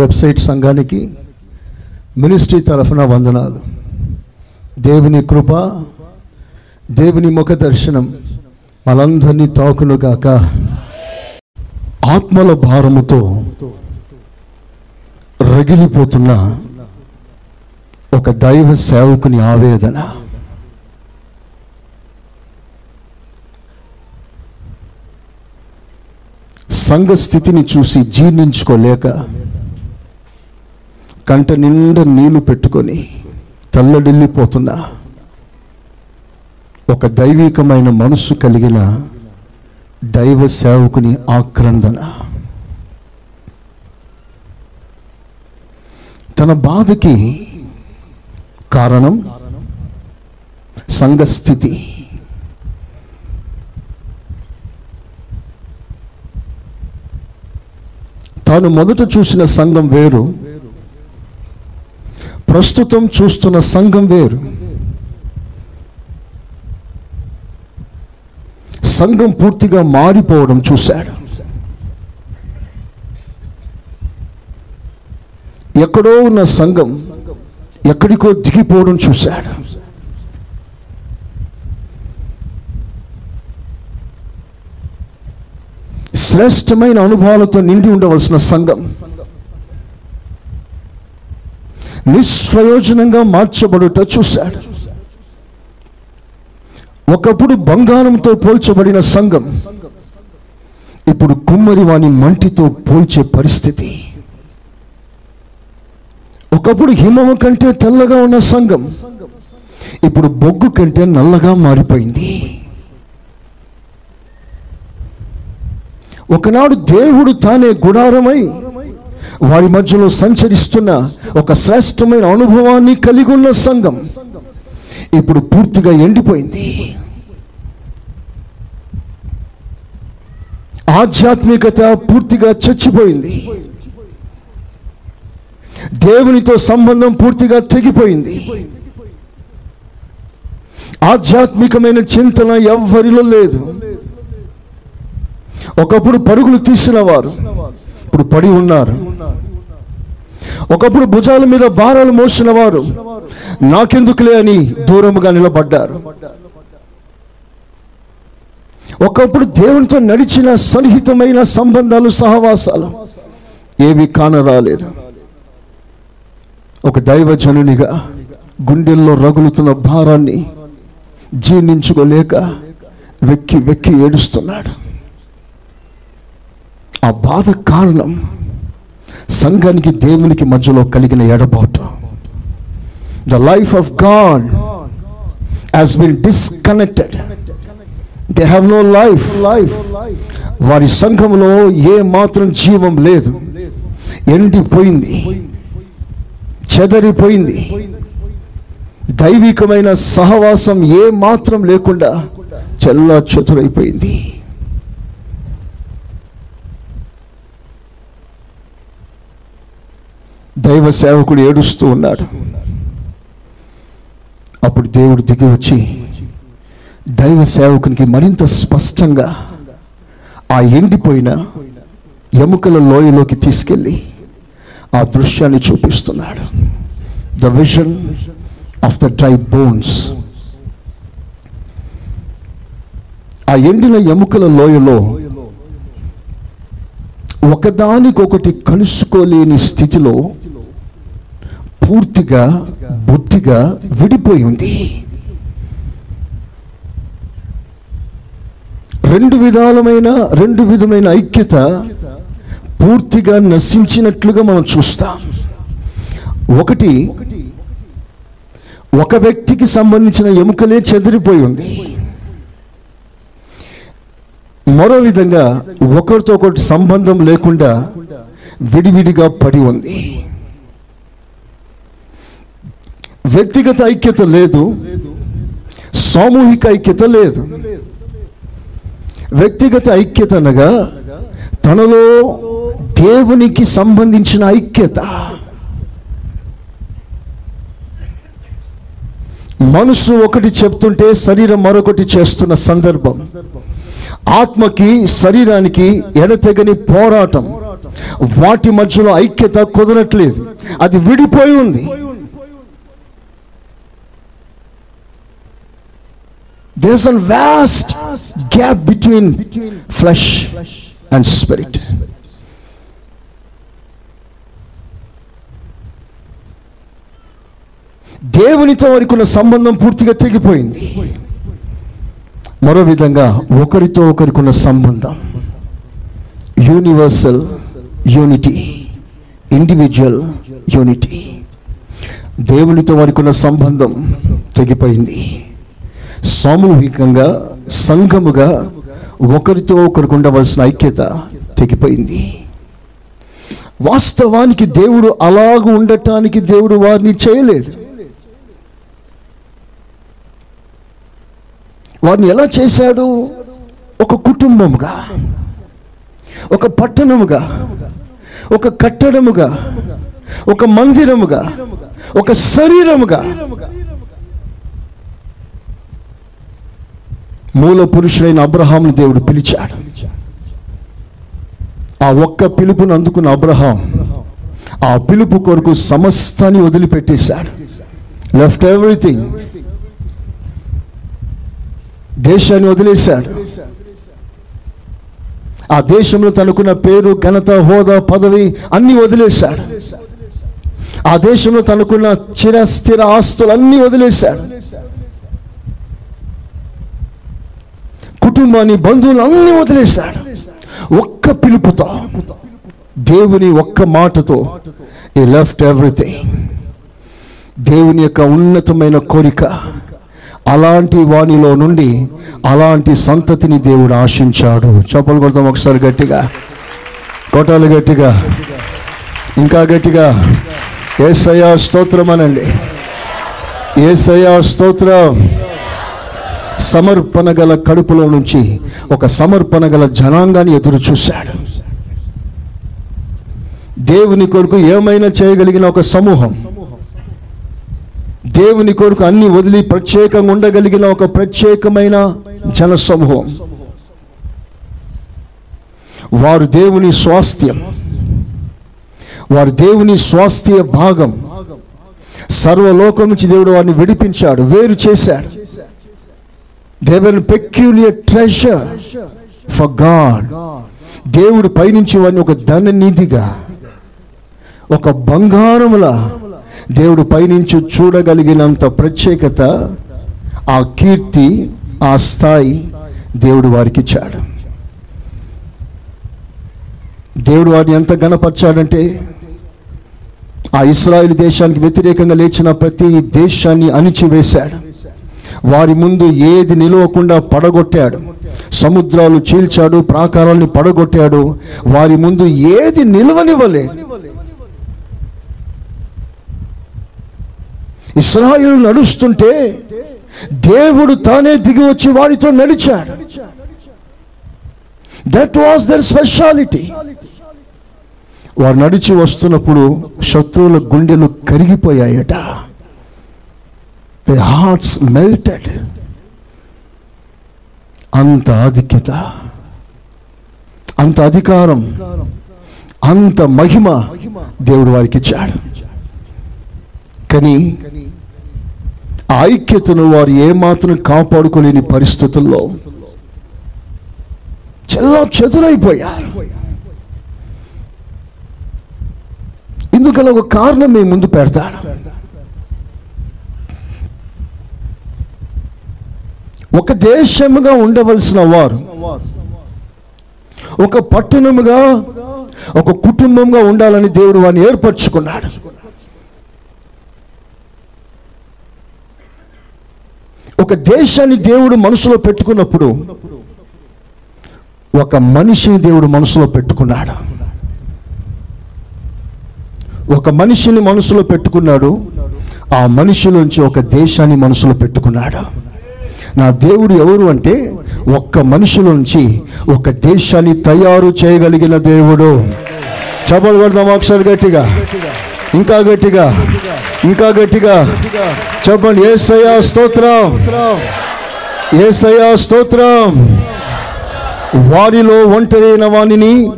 Website సంఘానికి ministry తరఫున వందనాలు. దేవుని కృప దేవుని ముఖ దర్శనం మనందరినీ తాకునుగాక ఆత్మల భారముతో రగిలిపోతున్న ఒక దైవ సేవకుని ఆవేదన. సంఘ స్థితిని చూసి జీర్ణించుకోలేక కంట నిండా నీళ్ళు పెట్టుకొని తల్లడిల్లిపోతున్న ఒక దైవికమైన మనస్సు కలిగిన దైవ సేవకుని ఆక్రందన. తన బాధకి కారణం సంఘ స్థితి. తాను మొదట చూసిన సంఘం వేరు. ప్రస్తుతం చూస్తున్న సంఘం వేరు. సంఘం పూర్తిగా మారిపోవడం చూశాడు. ఎక్కడో ఉన్న సంఘం ఎక్కడికో దిగిపోవడం చూశాడు. శ్రేష్టమైన అనుభవాలతో నిండి ఉండవలసిన సంఘం నిష్ప్రయోజనంగా మార్చబడుట చూశాడు. ఒకప్పుడు బంగారంతో పోల్చబడిన సంఘం ఇప్పుడు కుమ్మరి వాని మంటితో పోల్చే పరిస్థితి. ఒకప్పుడు హిమము కంటే తెల్లగా ఉన్న సంఘం ఇప్పుడు బొగ్గు కంటే నల్లగా మారిపోయింది. ఒకనాడు దేవుడు తానే గుడారమై వారి మధ్యలో సంచరిస్తున్న ఒక శ్రేష్టమైన అనుభవాన్ని కలిగి ఉన్న సంఘం ఇప్పుడు పూర్తిగా ఎండిపోయింది. ఆధ్యాత్మికత పూర్తిగా చచ్చిపోయింది. దేవునితో సంబంధం పూర్తిగా తెగిపోయింది. ఆధ్యాత్మికమైన చింతన ఎవ్వరిలో లేదు. ఒకప్పుడు పరుగులు తీసిన వారు ఇప్పుడు పడి ఉన్నారు. ఒకప్పుడు భుజాల మీద భారాలు మోసిన వారు నాకెందుకులే అని దూరముగా నిలబడ్డారు. ఒకప్పుడు దేవునితో నడిచిన సన్నిహితమైన సంబంధాలు సహవాసాలు ఏవి కానరాలేదు. ఒక దైవజనునిగా గుండెల్లో రగులుతున్న భారాన్ని జీర్ణించుకోలేక వెక్కి వెక్కి ఏడుస్తున్నాడు. ఆ బాధ కారణం సంఘానికి దేవునికి మధ్యలో కలిగిన ఎడబాటు. The life of God has been disconnected they have no life life వారి సంఘంలో ఏ మాత్రం జీవం లేదు. ఎండిపోయింది. చెదరిపోయింది. దైవికమైన సహవాసం ఏ మాత్రం లేకుండా చెల్లా చెతురైపోయింది. దైవ సేవకుడు ఏడుస్తూ ఉన్నాడు. అప్పుడు దేవుడు దిగి వచ్చి దైవ సేవకునికి మరింత స్పష్టంగా ఆ ఎండిపోయిన ఎముకల లోయలోకి తీసుకెళ్ళి ఆ దృశ్యాన్ని చూపిస్తున్నాడు. The vision of the dry bones ఆ ఎండిన ఎముకల లోయలో ఒకదానికొకటి కలుసుకోలేని స్థితిలో పూర్తిగా బుద్ధిగా విడిపోయి ఉంది. రెండు విధాలమైన రెండు విధమైన ఐక్యత పూర్తిగా నశించినట్లుగా మనం చూస్తాం. ఒకటి ఒక వ్యక్తికి సంబంధించిన ఎముకలే చెదిరిపోయి ఉంది. మరో విధంగా ఒకరితో ఒకటి సంబంధం లేకుండా విడివిడిగా పడి ఉంది. వ్యక్తిగత ఐక్యత లేదు. సామూహిక ఐక్యత లేదు. వ్యక్తిగత ఐక్యత అనగా తనలో దేవునికి సంబంధించిన ఐక్యత. మనసు ఒకటి చెప్తుంటే శరీరం మరొకటి చేస్తున్న సందర్భం. ఆత్మకి శరీరానికి ఎడతెగని పోరాటం. వాటి మధ్యలో ఐక్యత కుదరట్లేదు. అది విడిపోయి ఉంది. There's an vast gap between flesh and spirit దేవునితో వారికి ఉన్న సంబంధం పూర్తిగా తెగిపోయింది. మరో విధంగా ఒకరితో ఒకరికి ఉన్న సంబంధం. యూనివర్సల్ యూనిటీ ఇండివిజువల్ యూనిటీ దేవునితో వారికి ఉన్న సంబంధం తెగిపోయింది. సామూహికంగా సంఘముగా ఒకరితో ఒకరికి ఉండవలసిన ఐక్యత తెగిపోయింది. వాస్తవానికి దేవుడు అలాగ ఉండటానికి దేవుడు వారిని చేయలేదు. వారిని ఎలా చేశాడు? ఒక కుటుంబముగా ఒక పట్టణముగా ఒక కట్టడముగా ఒక మందిరముగా ఒక శరీరముగా మూల పురుషుడైన అబ్రహాంను దేవుడు పిలిచాడు. ఆ ఒక్క పిలుపును అందుకున్న అబ్రహాం ఆ పిలుపు కొరకు సమస్తాన్ని వదిలిపెట్టేశాడు. లెఫ్ట్ ఎవ్రీథింగ్ దేశాన్ని వదిలేశాడు. ఆ దేశంలో తనకున్న పేరు ఘనత హోదా పదవి అన్ని వదిలేశాడు. ఆ దేశంలో తనకున్న చిరస్థిర ఆస్తులు అన్నీ వదిలేశాడు. కుటుంబాన్ని బంధువులు అన్ని వదిలేశాడు. ఒక్క పిలుపుతో దేవుని ఒక్క మాటతో ఈ లెఫ్ట్ ఎవ్రీథింగ్ దేవుని యొక్క ఉన్నతమైన కోరిక అలాంటి వాణిలో నుండి అలాంటి సంతతిని దేవుడు ఆశించాడు. చెప్పలు కొడతాం ఒకసారి గట్టిగా. కొట్టాలి గట్టిగా. ఇంకా గట్టిగా. ఏసయా స్తోత్రం అనండి ఏసయా స్తోత్రం. సమర్పణ గల కడుపులో నుంచి ఒక సమర్పణ గల జనాంగాన్ని ఎదురు చూశాడు. దేవుని కొరకు ఏమైనా చేయగలిగిన ఒక సమూహం దేవుని కొరకు అన్ని వదిలి ప్రత్యేకంగా ఉండగలిగిన ఒక ప్రత్యేకమైన జన సమూహం వారు దేవుని స్వాస్థ్యం వారు దేవుని స్వాస్థ్య భాగం. సర్వలోకం నుంచి దేవుడు వారిని విడిపించాడు వేరు చేశాడు. దేవన్ పెక్యులియర్ ట్రెషర్ ఫర్ గాడ్ దేవుడు పైనుంచి వాడిని ఒక ధన నిధిగా ఒక బంగారములా దేవుడు పైనుంచి చూడగలిగినంత ప్రత్యేకత ఆ కీర్తి ఆ స్థాయి దేవుడు వారికి ఇచ్చాడు. దేవుడు వారిని ఎంత గణపరిచాడంటే ఆ ఇస్రాయిల్ దేశానికి వ్యతిరేకంగా లేచిన ప్రతి దేశాన్ని అణిచివేశాడు. వారి ముందు ఏది నిలవకుండా పడగొట్టాడు. సముద్రాలు చీల్చాడు ప్రాకారాల్ని పడగొట్టాడు. వారి ముందు ఏది నిలవనివ్వలేదు. ఇస్రాయిల్ నడుస్తుంటే దేవుడు తానే దిగి వచ్చి వారితో నడిచాడు. దట్ వాస్ దర్ స్పెషాలిటీ వారు నడిచి వస్తున్నప్పుడు శత్రువుల గుండెలు కరిగిపోయాయట. ది హార్ట్స్ మెల్టెడ్ అంత ఆధిక్యత అంత అధికారం అంత మహిమ దేవుడు వారికి ఇచ్చాడు. కానీ ఆ ఐక్యతను వారు ఏమాత్రం కాపాడుకోలేని పరిస్థితుల్లో చెల్లా చెదురైపోయారు. ఇందుకల ఒక కారణం మేము ముందు పెడతాను. ఒక దేశముగా ఉండవలసిన వారు ఒక పట్టణముగా ఒక కుటుంబంగా ఉండాలని దేవుడు వారిని ఏర్పరచుకున్నాడు. ఒక దేశాన్ని దేవుడు మనసులో పెట్టుకున్నప్పుడు ఒక మనిషిని దేవుడు మనసులో పెట్టుకున్నాడు. ఒక మనిషిని మనసులో పెట్టుకున్నాడు ఆ మనిషి నుంచి ఒక దేశాన్ని మనసులో పెట్టుకున్నాడు. నా దేవుడు ఎవరు అంటే ఒక్క మనిషిలోంచి ఒక దేశాన్ని తయారు చేయగలిగిన దేవుడు. చపలు కొడదాం ఒకసారి గట్టిగా. ఇంకా గట్టిగా. ఇంకా గట్టిగా. చెప్పండి ఏసయ్యా స్తోత్రం. ఏసయ్యా స్తోత్రం. వారిలో ఒంటరైన వాణిని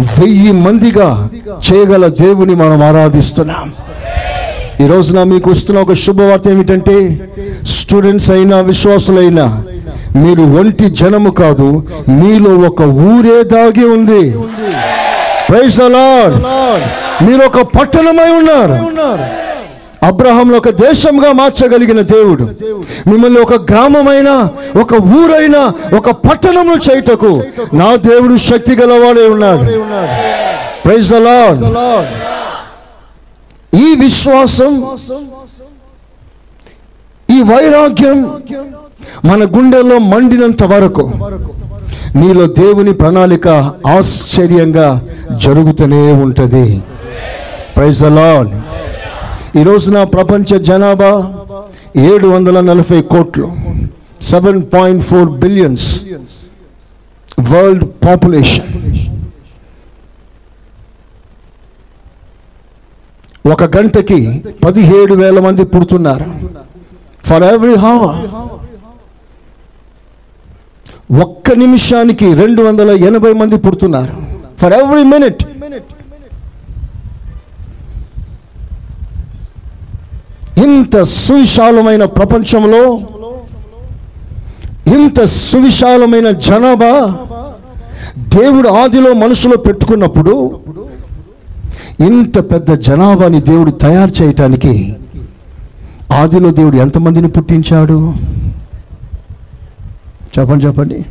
వెయ్యి మందిగా చేయగల దేవుని మనం ఆరాధిస్తున్నాం. ఈ రోజున మీకు వస్తున్న ఒక శుభవార్త ఏమిటంటే స్టూడెంట్స్ అయినా విశ్వాసులైనా మీరు ఒంటి జనము కాదు మీలో ఒక ఊరే దాగి ఉంది. ప్రైజ్ ద మీరు ఒక పట్టణమై ఉన్నారు. అబ్రహాంలో ఒక దేశంగా మార్చగలిగిన దేవుడు. మిమ్మల్ని ఒక గ్రామమైన ఒక ఊరైనా ఒక పట్టణంలో చేయటకు నా దేవుడు శక్తి గలవాడే ఉన్నాడు. ప్రైజ్ అలాడ్ ఈ విశ్వాసం ఈ వైరాగ్యం మన గుండెల్లో మండినంత వరకు నీలో దేవుని ప్రణాళిక ఆశ్చర్యంగా జరుగుతూనే ఉంటుంది. ప్రైజ్ అలాన్ ఈ రోజున ప్రపంచ జనాభా ఏడు వందల నలభై కోట్లు seven point four billions world population ఒక గంటకి పదిహేడు వేల మంది పుడుతున్నారు. ఫర్ ఎవ్రీ హావ ఒక్క నిమిషానికి రెండు వందల ఎనభై మంది పుడుతున్నారు. ఫర్ ఎవ్రీ మినిట్ ఇంత సువిశాలమైన ప్రపంచంలో ఇంత సువిశాలమైన జనాభా దేవుడు ఆదిలో మనసులో పెట్టుకున్నప్పుడు ఇంత పెద్ద జనాభాని దేవుడు తయారు చేయటానికి ఆదిలో దేవుడు ఎంతమందిని పుట్టించాడు? చెప్పండి చెప్పండి.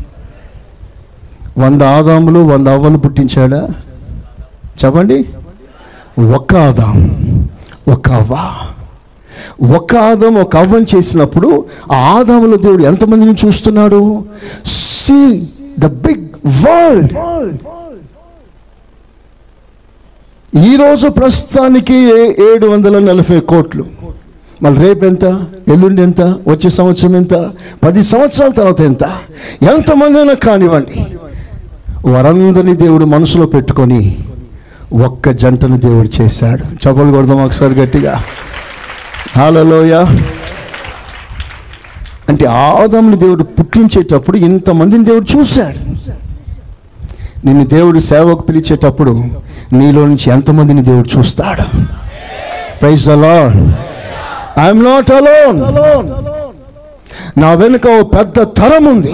వంద ఆదాములు వంద అవ్వలు పుట్టించాడా? చెప్పండి. ఒక్క ఆదాం ఒక అవ్వ. ఒక ఆదాం ఒక అవ్వని చేసినప్పుడు ఆ ఆదాములో దేవుడు ఎంతమందిని చూస్తున్నాడు? సి ద బిగ్ వరల్డ్ ఈరోజు ప్రస్తుతానికి ఏ- ఏడు వందల నలభై కోట్లు. మళ్ళీ రేపు ఎంత? ఎల్లుండి ఎంత? వచ్చే సంవత్సరం ఎంత? పది సంవత్సరాల తర్వాత ఎంత? ఎంతమంది అయినా కానివ్వండి. వారందరినీ దేవుడు మనసులో పెట్టుకొని ఒక్క జంటను దేవుడు చేశాడు. చెప్పలు కొడదాం ఒకసారి గట్టిగా. హాలలోయ అంటే ఆదాముని దేవుడు పుట్టించేటప్పుడు ఇంతమందిని దేవుడు చూశాడు. నిన్ను దేవుడు సేవకు పిలిచేటప్పుడు నీలో నుంచి ఎంతమందిని దేవుడు చూస్తాడు? Praise alone I'm not alone నా వెనుక ఓ పెద్ద తరం ఉంది.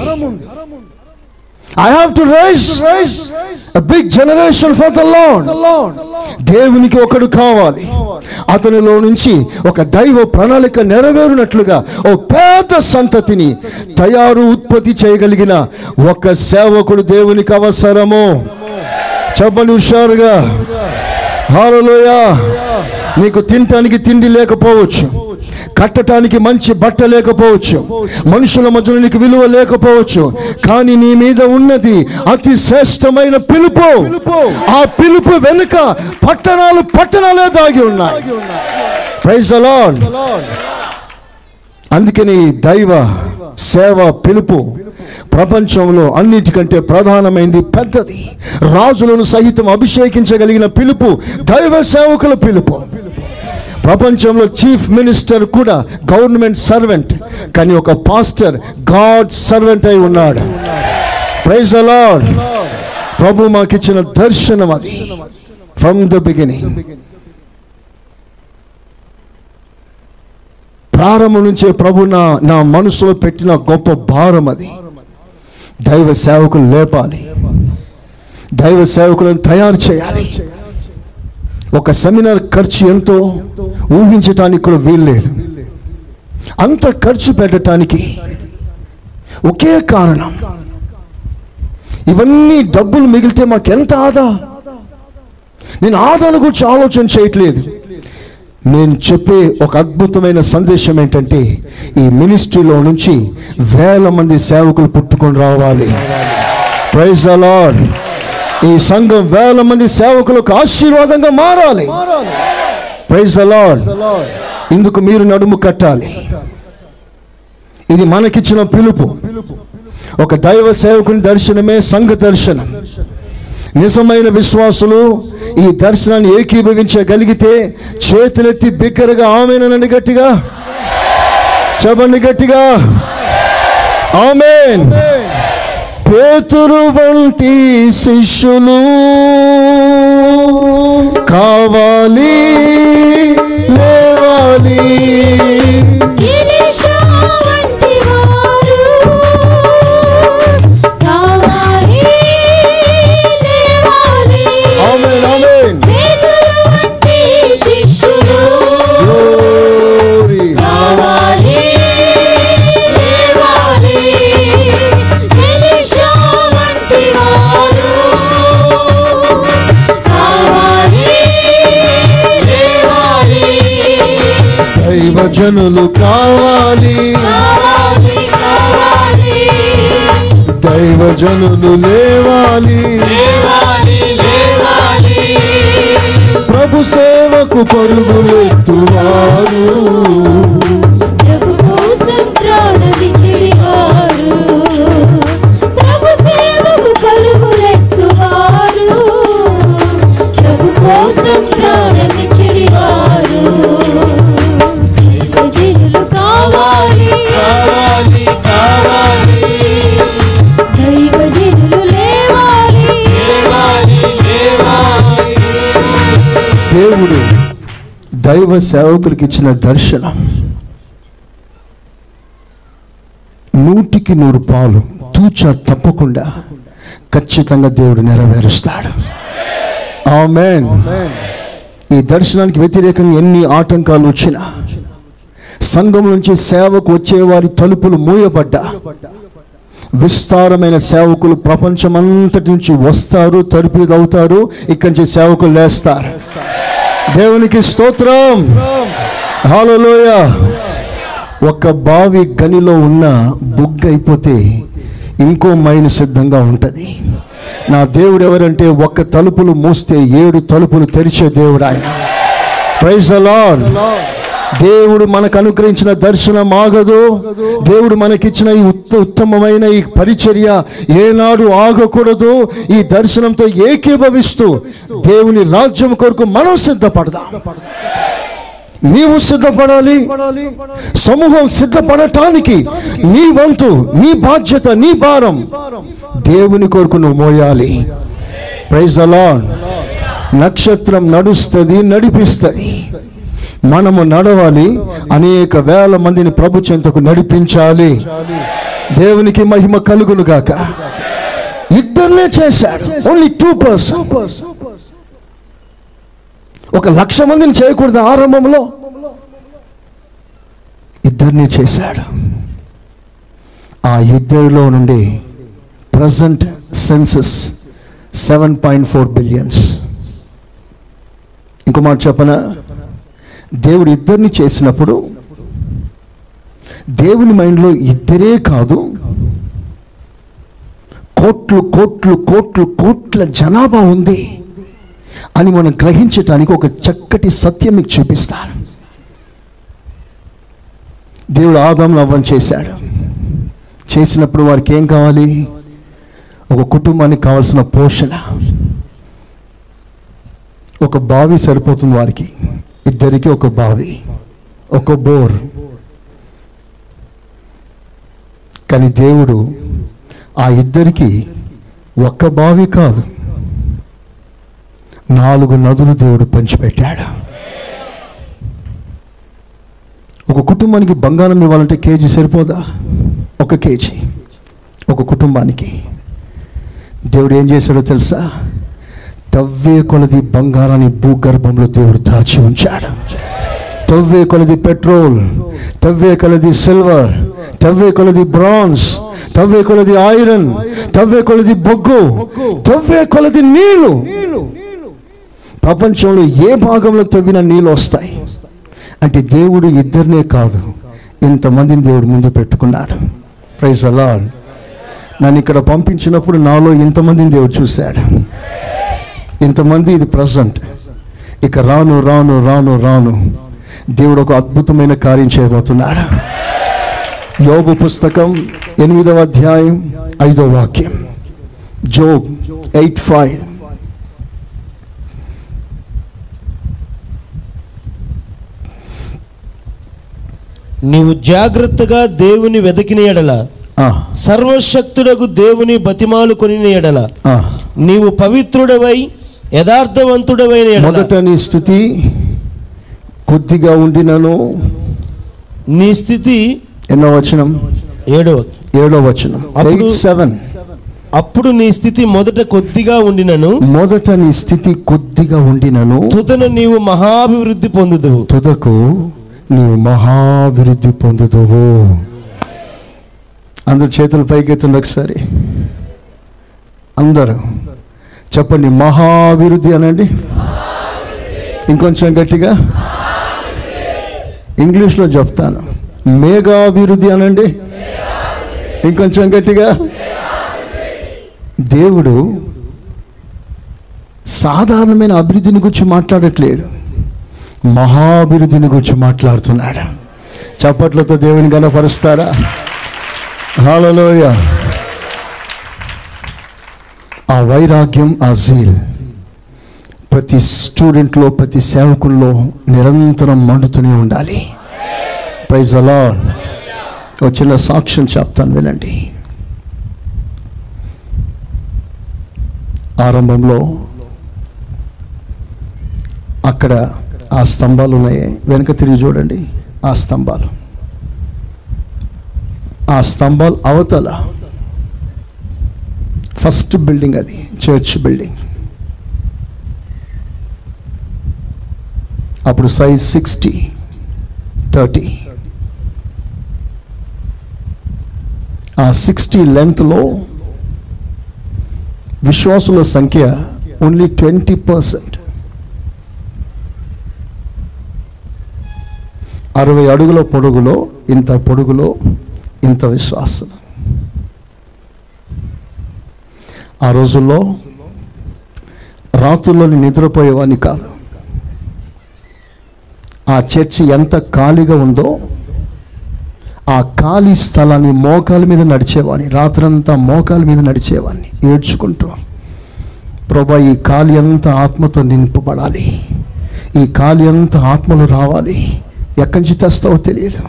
I have to raise raise big generation for the Lord దేవునికి ఒకడు కావాలి. అతనిలో నుంచి ఒక దైవ ప్రణాళిక నెరవేరునట్లుగా ఓ పెద్ద సంతతిని తయారు ఉత్పత్తి చేయగలిగిన ఒక సేవకుడు దేవునికి అవసరము. చెప్పండి హుషారుగా హాలలోయ. నీకు తినటానికి తిండి లేకపోవచ్చు. కట్టడానికి మంచి బట్ట లేకపోవచ్చు. మనుషుల మధ్యలో నీకు విలువ లేకపోవచ్చు. కానీ నీ మీద ఉన్నది అతి శ్రేష్టమైన పిలుపు. ఆ పిలుపు వెనుక పట్టణాలు పట్టణాలే దాగి ఉన్నాయి. ప్రైజ్ అలాడ్ అందుకని దైవ సేవ పిలుపు. ప్రపంచంలో అన్నిటికంటే ప్రధానమైంది పెద్దది. రాజులను సహితం అభిషేకించగలిగిన పిలుపు దైవ సేవకుల పిలుపు. ప్రపంచంలో చీఫ్ మినిస్టర్ కూడా గవర్నమెంట్ సర్వెంట్. కానీ ఒక పాస్టర్ గాడ్ సర్వెంట్ అయి ఉన్నాడు. ప్రైజ్ అలాడ్ ప్రభు మాకిచ్చిన దర్శనం అది. From the beginning. ప్రారంభం నుంచే ప్రభు నా నా మనసులో పెట్టిన గొప్ప భారం అది. దైవ సేవకులు లేపాలి. దైవ సేవకులను తయారు చేయాలి. ఒక సెమినార్ ఖర్చు ఎంతో ఊహించటానికి కూడా వీల్లేదు అంత ఖర్చు పెట్టడానికి ఒకే కారణం. ఇవన్నీ డబ్బులు మిగిలితే మాకు ఎంత ఆదా? నేను ఆదాను గురించి ఆలోచన చేయట్లేదు. నేను చెప్పే ఒక అద్భుతమైన సందేశం ఏంటంటే ఈ మినిస్ట్రీలో నుంచి వేల మంది సేవకులు పుట్టుకొని రావాలి. ప్రైజ్ అలాడ్ ఈ సంఘం వేల మంది సేవకులకు ఆశీర్వాదంగా మారాలి. ప్రైజ్ అలాడ్ ఇందుకు మీరు నడుము కట్టాలి. ఇది మనకిచ్చిన పిలుపు. ఒక దైవ సేవకుని దర్శనమే సంఘ దర్శనం. నిజమైన విశ్వాసులు ఈ దర్శనాన్ని ఏకీభవించగలిగితే చేతులెత్తి బిగ్గరగా ఆమెనండి గట్టిగా. చెప్పండి గట్టిగా. ఆమెన్. పేతురు వంటి శిష్యులు కావాలి లేవాలి. దైవజనులు కావాలి. కావాలి దైవజనులు లేవాలి. ప్రభు సేవకు పరుగులెత్తువారు. కోసం ప్రాణమిచ్చిడివారు దైవ సేవకులకు ఇచ్చిన దర్శనం. నూటికి నూరు పాలు తూచ తప్పకుండా ఖచ్చితంగా దేవుడు నెరవేరుస్తాడు. ఆమెన్. ఈ దర్శనానికి వ్యతిరేకంగా ఎన్ని ఆటంకాలు వచ్చినా సంఘం నుంచి సేవకు వచ్చేవారి తలుపులు మూయబడ్డా విస్తారమైన సేవకులు ప్రపంచమంతటి నుంచి వస్తారు తరిపిదవుతారు ఇక్కడి నుంచి సేవకులు లేస్తారు. దేవునికి స్తోత్రం. హల్లెలూయ ఒక బావి గనిలో ఉన్న బుగ్గ అయిపోతే ఇంకో మైలు సిద్ధంగా ఉంటుంది. నా దేవుడు ఎవరంటే ఒక్క తలుపులు మూస్తే ఏడు తలుపులు తెరిచే దేవుడు ఆయన. ప్రైజ్ అలాన్ దేవుడు మనకు అనుగ్రహించిన దర్శనం ఆగదు. దేవుడు మనకిచ్చిన ఈ ఉత్త ఉత్తమమైన ఈ పరిచర్య ఏనాడు ఆగకూడదు. ఈ దర్శనంతో ఏకీభవిస్తూ దేవుని రాజ్యం కొరకు మనం సిద్ధపడదాం. నీవు సిద్ధపడాలి. సమూహం సిద్ధపడటానికి నీ వంతు నీ బాధ్యత నీ భారం దేవుని కొరకు నువ్వు మోయాలి. ప్రైజ్ అలా నక్షత్రం నడుస్తుంది నడిపిస్తుంది. మనము నడవాలి. అనేక వేల మందిని ప్రభు చెంతకు నడిపించాలి. దేవునికి మహిమ కలుగును గాక. ఇద్దరునే చేశాడు. ఓన్లీ టూ పర్సన్ ఒక లక్ష మందిని చేయకూడదు ఆరంభంలో. ఇద్దరిని చేశాడు. ఆ ఇద్దరిలో నుండి present census seven point four billions ఇంకో మాట చెప్పనా? దేవుడు ఇద్దరిని చేసినప్పుడు దేవుని మైండ్లో ఇద్దరే కాదు కోట్లు కోట్లు కోట్లు కోట్ల జనాభా ఉంది అని మనం గ్రహించటానికి ఒక చక్కటి సత్యం మీకు చూపిస్తాను దేవుడు ఆదాములు అవ్వని చేశాడు. చేసినప్పుడు వారికి ఏం కావాలి? ఒక కుటుంబానికి కావాల్సిన పోషణ. ఒక బావి సరిపోతుంది వారికి. ఇద్దరికి ఒక బావి ఒక బోర్. కానీ దేవుడు ఆ ఇద్దరికి ఒక్క బావి కాదు నాలుగు నదులు దేవుడు పంచిపెట్టాడు. ఒక కుటుంబానికి బంగారం ఇవ్వాలంటే కేజీ సరిపోదా? ఒక కేజీ. ఒక కుటుంబానికి. దేవుడు ఏం చేశాడో తెలుసా? తవ్వే కొలది బంగారాన్ని భూగర్భంలో దేవుడు దాచి ఉంచాడు. తవ్వే కొలది పెట్రోల్ తవ్వే కొలది సిల్వర్ తవ్వే కొలది బ్రాన్స్ తవ్వే కొలది ఐరన్ తవ్వే కొలది బొగ్గు తవ్వే కొలది నీళ్ళు. ప్రపంచంలో ఏ భాగంలో తవ్విన నీళ్ళు వస్తాయి. అంటే దేవుడు ఇద్దరినే కాదు ఇంతమందిని దేవుడు ముందు పెట్టుకున్నాడు. ప్రైజ్ అలా నన్ను ఇక్కడ పంపించినప్పుడు నాలో ఇంతమందిని దేవుడు చూశాడు. ఇంతమంది ఇది ప్రజెంట్ ఇక రాను రాను రాను రాను. దేవుడు ఒక అద్భుతమైన కార్యం చేయబోతున్నాడు. యోగు పుస్తకం ఎనిమిదవ అధ్యాయం ఐదవ వాక్యం. Job eight five. నీవు జాగ్రత్తగా దేవుని వెతికిన ఎడల సర్వశక్తుడకు దేవుని బతిమాలు కొనిన ఎడల నీవు పవిత్రుడవై యథార్థవంతుడమైన మొదట నీ స్థితి కొద్దిగా ఉండినను. నీ స్థితి ఎన్నో వచనం? ఏడవ ఏడో వచనం. Eight seven. అప్పుడు నీ స్థితి మొదట కొద్దిగా ఉండినను. మొదట నీ స్థితి కొద్దిగా ఉండినను. తుదన నీవు మహాభివృద్ధి పొందుదువు. తుదకు నీవు మహాభివృద్ధి పొందుదువు. అందరు చేతులు పైకెత్తండి ఒకసారి. అందరూ. చెప్పండి మహాభివృద్ధి అనండి. ఇంకొంచెం గట్టిగా. ఇంగ్లీష్లో చెప్తాను. మేఘాభివృద్ధి అనండి. ఇంకొంచెం గట్టిగా. దేవుడు సాధారణమైన అభివృద్ధిని గురించి మాట్లాడట్లేదు. మహాభివృద్ధిని గురించి మాట్లాడుతున్నాడు. చప్పట్లతో దేవుని గనపరుస్తారా హాలలోయ. ఆ వైరాగ్యం ఆ జీల్ ప్రతి స్టూడెంట్లో ప్రతి సేవకుల్లో నిరంతరం మండుతూనే ఉండాలి. ప్రైజ్ అలా ఒక చిన్న సాక్ష్యం చెప్తాను వినండి. ఆరంభంలో అక్కడ ఆ స్తంభాలు ఉన్నాయి. వెనక తిరిగి చూడండి. ఆ స్తంభాలు. ఆ స్తంభాలు అవతల ఫస్ట్ బిల్డింగ్ అది చర్చ్ బిల్డింగ్. అప్పుడు సైజ్ సిక్స్టీ థర్టీ. ఆ సిక్స్టీ లెంత్లో విశ్వాసుల సంఖ్య ఓన్లీ ట్వంటీ పర్సెంట్. అరవై అడుగుల పొడుగులో ఇంత పొడుగులో ఇంత విశ్వాసం. ఆ రోజుల్లో రాత్రుల్లోని నిద్రపోయేవాడిని కాదు. ఆ చర్చి ఎంత ఖాళీగా ఉందో ఆ ఖాళీ స్థలాన్ని మోకాల మీద నడిచేవాడిని రాత్రంతా మోకాల మీద నడిచేవాడిని ఏడ్చుకుంటూ. ప్రభా ఈ ఖాళీ అంతా ఆత్మతో నింపబడాలి. ఈ ఖాళీ అంతా ఆత్మలు రావాలి. ఎక్కడి నుంచి తెస్తావో తెలియదు.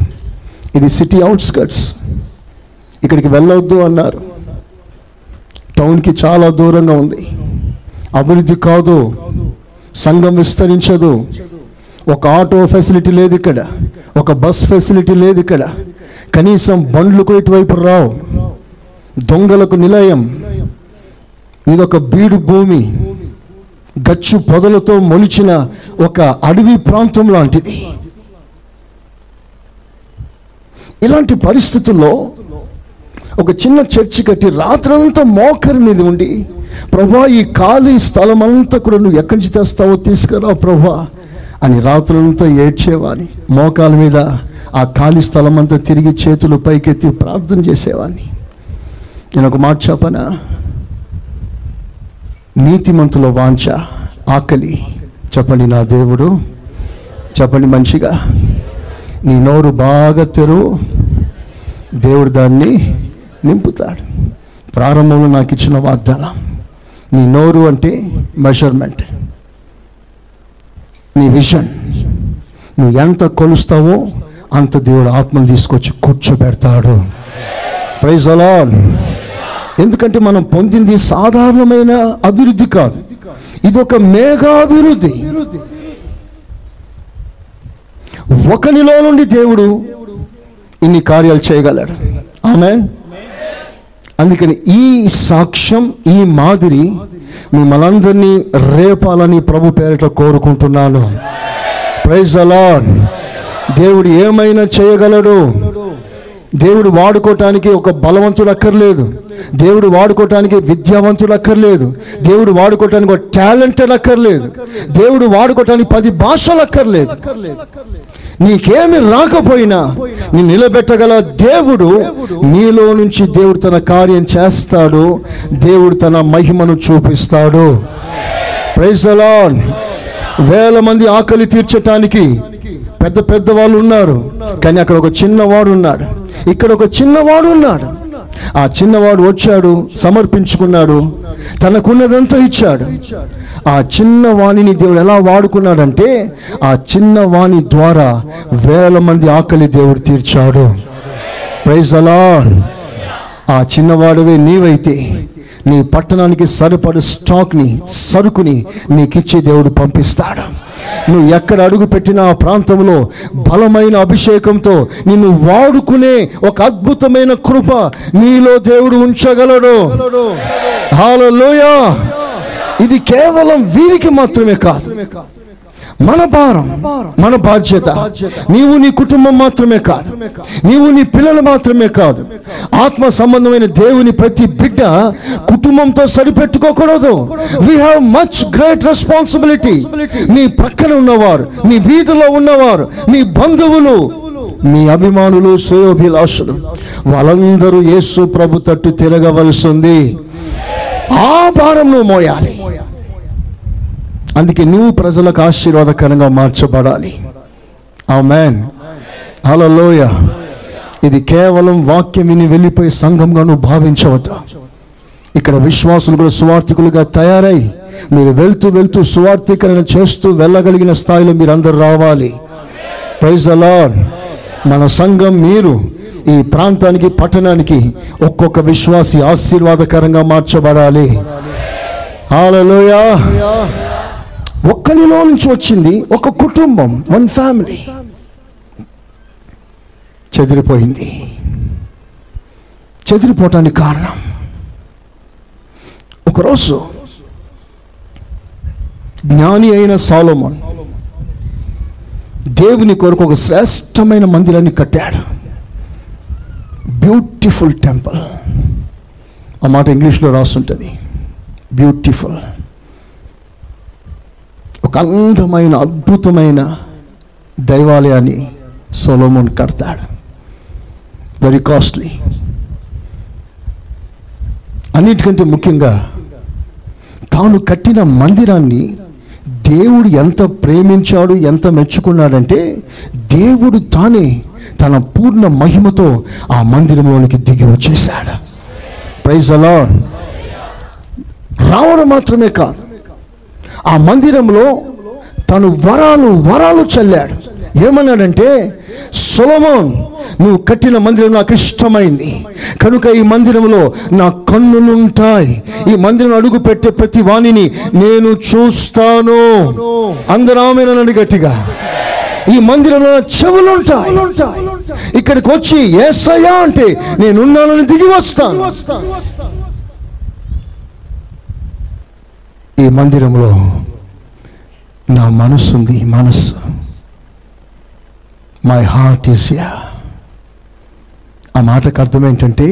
ఇది సిటీ అవుట్స్కట్స్ ఇక్కడికి వెళ్ళవద్దు అన్నారు. టౌన్కి చాలా దూరంగా ఉంది. అభివృద్ధి కాదు సంఘం విస్తరించదు. ఒక ఆటో ఫెసిలిటీ లేదు ఇక్కడ ఒక బస్ ఫెసిలిటీ లేదు ఇక్కడ. కనీసం బండ్లు కూడా ఇటువైపు రావు. దొంగలకు నిలయం. ఇదొక బీడు భూమి. గచ్చు పొదలతో మొలిచిన ఒక అడవి ప్రాంతం లాంటిది. ఇలాంటి పరిస్థితుల్లో ఒక చిన్న చర్చి కట్టి రాత్రంతా మోకరి మీద ఉండి ప్రభా ఈ ఖాళీ స్థలం అంతా కూడా నువ్వు ఎక్కడి నుంచి తెస్తావో తీసుకురా ప్రభా అని రాత్రులంతా ఏడ్చేవాని మోకాల మీద ఆ ఖాళీ స్థలం అంతా తిరిగి చేతులు పైకెత్తి ప్రార్థన చేసేవాడిని నేను ఒక మాట చెప్పనా? నీతిమంతుల వాంఛ ఆకలి. చెప్పండి నా దేవుడు. చెప్పండి మంచిగా నీ నోరు బాగా తెరువు దేవుడు దాన్ని నింపుతాడు. ప్రారంభంలో నాకు ఇచ్చిన వాగ్దానం నీ నోరు అంటే మెజర్మెంట్ నీ విజన్ నువ్వు ఎంత కొలుస్తావో అంత దేవుడు ఆత్మలు తీసుకొచ్చి కూర్చోబెడతాడు. ప్రైజ్ అలా ఎందుకంటే మనం పొందింది సాధారణమైన అభివృద్ధి కాదు. ఇది ఒక మేఘాభివృద్ధి ఒకనిలో నుండి దేవుడు ఇన్ని కార్యాలు చేయగలడు. ఆమె అందుకని ఈ సాక్ష్యం ఈ మాదిరి మిమ్మల్ందరినీ రేపాలని ప్రభు పేరిట కోరుకుంటున్నాను. ప్రైజ్ అలా దేవుడు ఏమైనా చేయగలడు? దేవుడు వాడుకోవటానికి ఒక బలవంతుడు అక్కర్లేదు. దేవుడు వాడుకోవటానికి విద్యావంతుడు అక్కర్లేదు. దేవుడు వాడుకోవటానికి ఒక టాలెంటెడ్ అక్కర్లేదు. దేవుడు వాడుకోవటానికి పది భాషలు అక్కర్లేదు. నీకేమి రాకపోయినా నీ నిలబెట్టగల దేవుడు నీలో నుంచి దేవుడు తన కార్యం చేస్తాడు. దేవుడు తన మహిమను చూపిస్తాడు. ప్రైజలాన్ వేల మంది ఆకలి తీర్చటానికి పెద్ద పెద్ద వాళ్ళు ఉన్నారు. కానీ అక్కడ ఒక చిన్నవాడు ఉన్నాడు. ఇక్కడ ఒక చిన్నవాడు ఉన్నాడు. ఆ చిన్నవాడు వచ్చాడు సమర్పించుకున్నాడు. తనకున్నదంతా ఇచ్చాడు. ఆ చిన్న వాణిని దేవుడు ఎలా వాడుకున్నాడంటే ఆ చిన్న వాణి ద్వారా వేల మంది ఆకలి దేవుడు తీర్చాడు. ప్రైజ్ అలా ఆ చిన్నవాడవే నీవైతే నీ పట్టణానికి సరిపడ స్టాక్ని సరుకుని నీకిచ్చి దేవుడు పంపిస్తాడు. నువ్వు ఎక్కడ అడుగు పెట్టిన ఆ ప్రాంతంలో బలమైన అభిషేకంతో నిన్ను వాడుకునే ఒక అద్భుతమైన కృప నీలో దేవుడు ఉంచగలడు. హాలలోయా ఇది కేవలం వీరికి మాత్రమే కాదు. మన భారం మన బాధ్యత నీవు నీ కుటుంబం మాత్రమే కాదు. నీవు నీ పిల్లలు మాత్రమే కాదు. ఆత్మ సంబంధమైన దేవుని ప్రతి బిడ్డ కుటుంబంతో సరిపెట్టుకోకూడదు. We have much great responsibility నీ ప్రక్కన ఉన్నవారు నీ వీధిలో ఉన్నవారు నీ బంధువులు మీ అభిమానులు శ్రేయోభిలాషులు వాళ్ళందరూ యేసు ప్రభు తట్టు తిరగవలసింది ఆ భారం నువ్వు మోయాలి. అందుకే నువ్వు ప్రజలకు ఆశీర్వాదకరంగా మార్చబడాలి. ఆ మ్యాన్ హలోయ ఇది కేవలం వాక్యం విని వెళ్ళిపోయే సంఘంగా నువ్వు భావించవద్దు. ఇక్కడ విశ్వాసులు కూడా సువార్థికులుగా తయారై మీరు వెళ్తూ వెళ్తూ సువార్థీకరణ చేస్తూ వెళ్ళగలిగిన స్థాయిలో మీరు అందరు రావాలి ప్రైజ్ అలా మన సంఘం మీరు ఈ ప్రాంతానికి పట్టణానికి ఒక్కొక్క విశ్వాసి ఆశీర్వాదకరంగా మార్చబడాలి. హాలలోయా ఒక్కనిలో నుంచి వచ్చింది ఒక కుటుంబం వన్ ఫ్యామిలీ చెదిరిపోయింది. చెదిరిపోవటానికి కారణం. ఒకరోజు జ్ఞాని అయిన సాలోమన్ దేవుని కొరకు ఒక శ్రేష్టమైన మందిరాన్ని కట్టాడు. బ్యూటిఫుల్ టెంపుల్ ఆ మాట ఇంగ్లీష్లో రాస్తుంటుంది. బ్యూటిఫుల్ ఒక అందమైన అద్భుతమైన దైవాలయాన్ని సోలోమోన్ కడతాడు. వెరీ కాస్ట్లీ అన్నిటికంటే ముఖ్యంగా తాను కట్టిన మందిరాన్ని దేవుడు ఎంత ప్రేమించాడు ఎంత మెచ్చుకున్నాడంటే దేవుడు తానే తన పూర్ణ మహిమతో ఆ మందిరంలోనికి దిగి వచ్చేసాడు ప్రైజ్ అలా రావడం మాత్రమే కాదు ఆ మందిరంలో తను వరాలు వరాలు చల్లాడు. ఏమన్నాడంటే సొలమోన్ నువ్వు కట్టిన మందిరం నాకు ఇష్టమైంది. కనుక ఈ మందిరంలో నా కన్నులుంటాయి. ఈ మందిరం అడుగు పెట్టే ప్రతి వాణిని నేను చూస్తాను. అందరూ ఆమెనని గట్టిగా ఈ మందిరంలో నా చెవులుంటాయి ఇక్కడికి వచ్చి ఏసయ్యా అంటే నేనున్నానని దిగి వస్తాను. ఈ మందిరంలో నా మనసు ఉంది మనస్సు మై హార్ట్ ఈస్ యా ఆ మాటకు అర్థం ఏంటంటే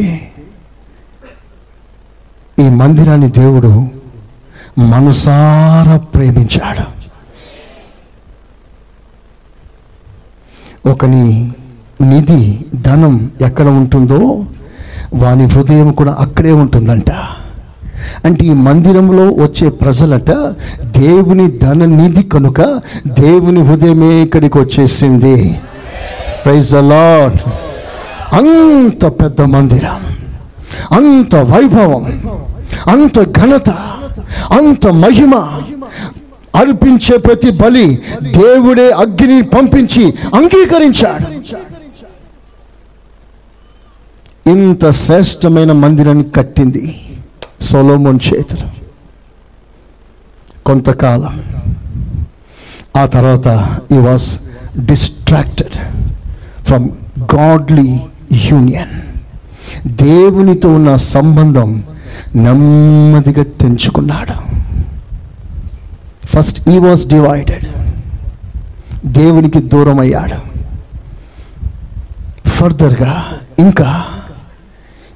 ఈ మందిరాన్ని దేవుడు మనసారా ప్రేమించాడు. ఒకని నిధి ధనం ఎక్కడ ఉంటుందో వాని హృదయం కూడా అక్కడే ఉంటుందంట. అంటే ఈ మందిరంలో వచ్చే ప్రజలట దేవుని ధన నిధి కనుక దేవుని హృదయమే ఇక్కడికి వచ్చేసింది. ప్రైజ్ అలాడ్ అంత పెద్ద మందిరం అంత వైభవం అంత ఘనత అంత మహిమ అర్పించే ప్రతి బలి దేవుడే అగ్ని పంపించి అంగీకరించాడు. ఇంత శ్రేష్టమైన మందిరాన్ని కట్టింది సొలోమోన్ చేతులు. కొంతకాలం ఆ తర్వాత he was distracted from godly union దేవునితో ఉన్న సంబంధం నెమ్మదిగా తెంచుకున్నాడు. ఫస్ట్ ఈ వాస్ డివైడెడ్ దేవునికి దూరం అయ్యాడు ఫర్దర్గా ఇంకా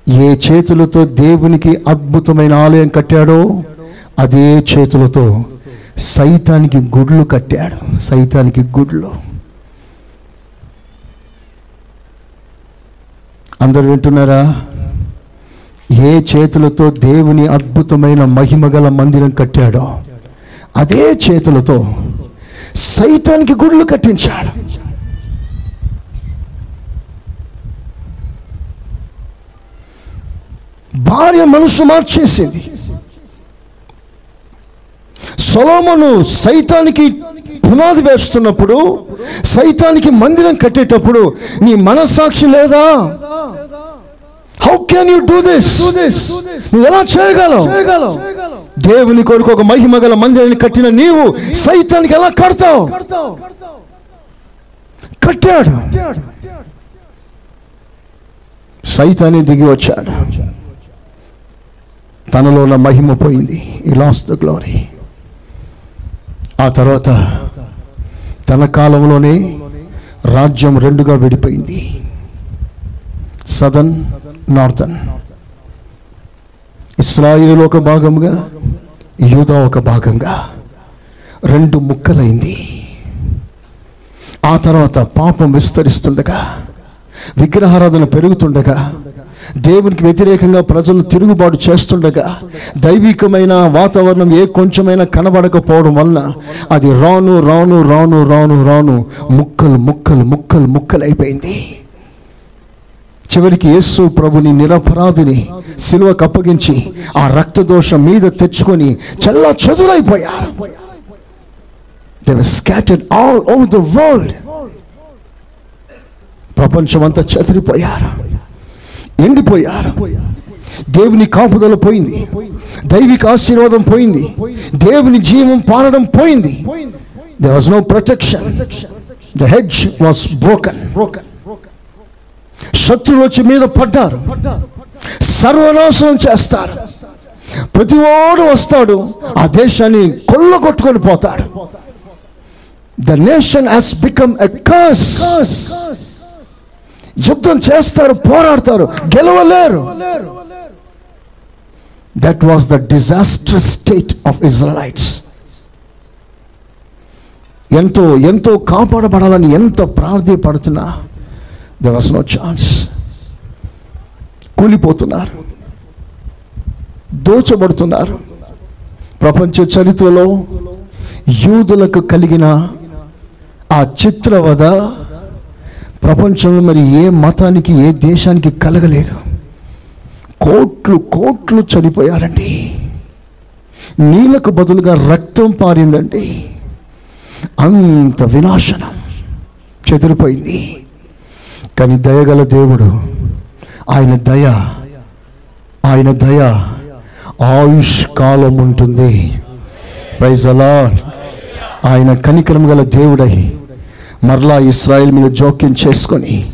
ఏ చేతులతో దేవునికి అద్భుతమైన ఆలయం కట్టాడో అదే చేతులతో సైతానికి గుడ్లు కట్టాడు. సైతానికి గుడ్లు. అందరు వింటున్నారా? ఏ చేతులతో దేవుని అద్భుతమైన మహిమగల మందిరం కట్టాడో అదే చేతులతో సైతానికి గుడ్లు కట్టించాడు. భార్య మనసు మార్చేసింది. సొలోమను సైతానికి పునాది వేస్తున్నప్పుడు సైతానికి మందిరం కట్టేటప్పుడు నీ మనస్సాక్షి లేదా? How can you do this నువ్వు ఎలా చేయగలవు. దేవుని కొరకు ఒక మహిమ గల మందిరాన్ని కట్టిన నీవు సైతానికి ఎలా కడతావు? కట్టాడు. సైతాన్ని దిగి వచ్చాడు. తనలో ఉన్న మహిమ పోయింది. ఈ లాస్ట్ ద గ్లోరీ ఆ తర్వాత తన కాలంలోనే రాజ్యం రెండుగా విడిపోయింది. సదన్ నార్థన్. ఇస్రాయిల్ ఒక భాగంగా యూదా ఒక భాగంగా. రెండు ముక్కలైంది. ఆ తర్వాత పాపం విస్తరిస్తుండగా విగ్రహారాధన పెరుగుతుండగా దేవునికి వ్యతిరేకంగా ప్రజలు తిరుగుబాటు చేస్తుండగా దైవికమైన వాతావరణం ఏ కొంచెమైనా కనబడకపోవడం వలన అది రాను రాను రాను రాను రాను ముక్కలు ముక్కలు ముక్కలు ముక్కలు అయిపోయింది. చివరికి యేసు ప్రభుని నిరపరాధిని సిలువకు అప్పగించి ఆ రక్తదోషం మీద తెచ్చుకొని చల్లా చదురైపోయారు. They scattered all over the world ప్రపంచమంతా చెదిరిపోయారు. ఎండిపోయారు. దేవుని కాపుదల పోయింది. దైవిక ఆశీర్వాదం పోయింది. దేవుని జీవం పారడం పోయింది. They was no protection the hedge was broken శత్రువులు వచ్చి మీద పడ్డారు. సర్వనాశనం చేస్తారు. ప్రతివాడు వస్తాడు ఆ దేశాన్ని కొల్లగొట్టుకొని పోతాడు. The nation has become a curse యుద్ధం చేస్తారు పోరాడతారు గెలవలేరు. That was the disaster state of Israelites ఎంతో ఎంతో కాపాడబడాలని ఎంత ప్రార్థపడుతున్నా. దెర్ వాస్ నో ఛాన్స్ కూలిపోతున్నారు. దోచబడుతున్నారు. ప్రపంచ చరిత్రలో యూదులకు కలిగిన ఆ చిత్రవద ప్రపంచంలో మరి ఏ మతానికి ఏ దేశానికి కలగలేదు. కోట్లు కోట్లు చనిపోయారండి. నీళ్ళకు బదులుగా రక్తం పారిందండి. అంత వినాశనం చెదిరిపోయింది. కానీ దయగల దేవుడు ఆయన దయ ఆయన దయ ఆయుష్ కాలం ఉంటుంది ప్రైజ్ అలా ఆయన కనికరం గల దేవుడై మరలా ఇస్రాయిల్ మీద జోక్యం చేసుకొని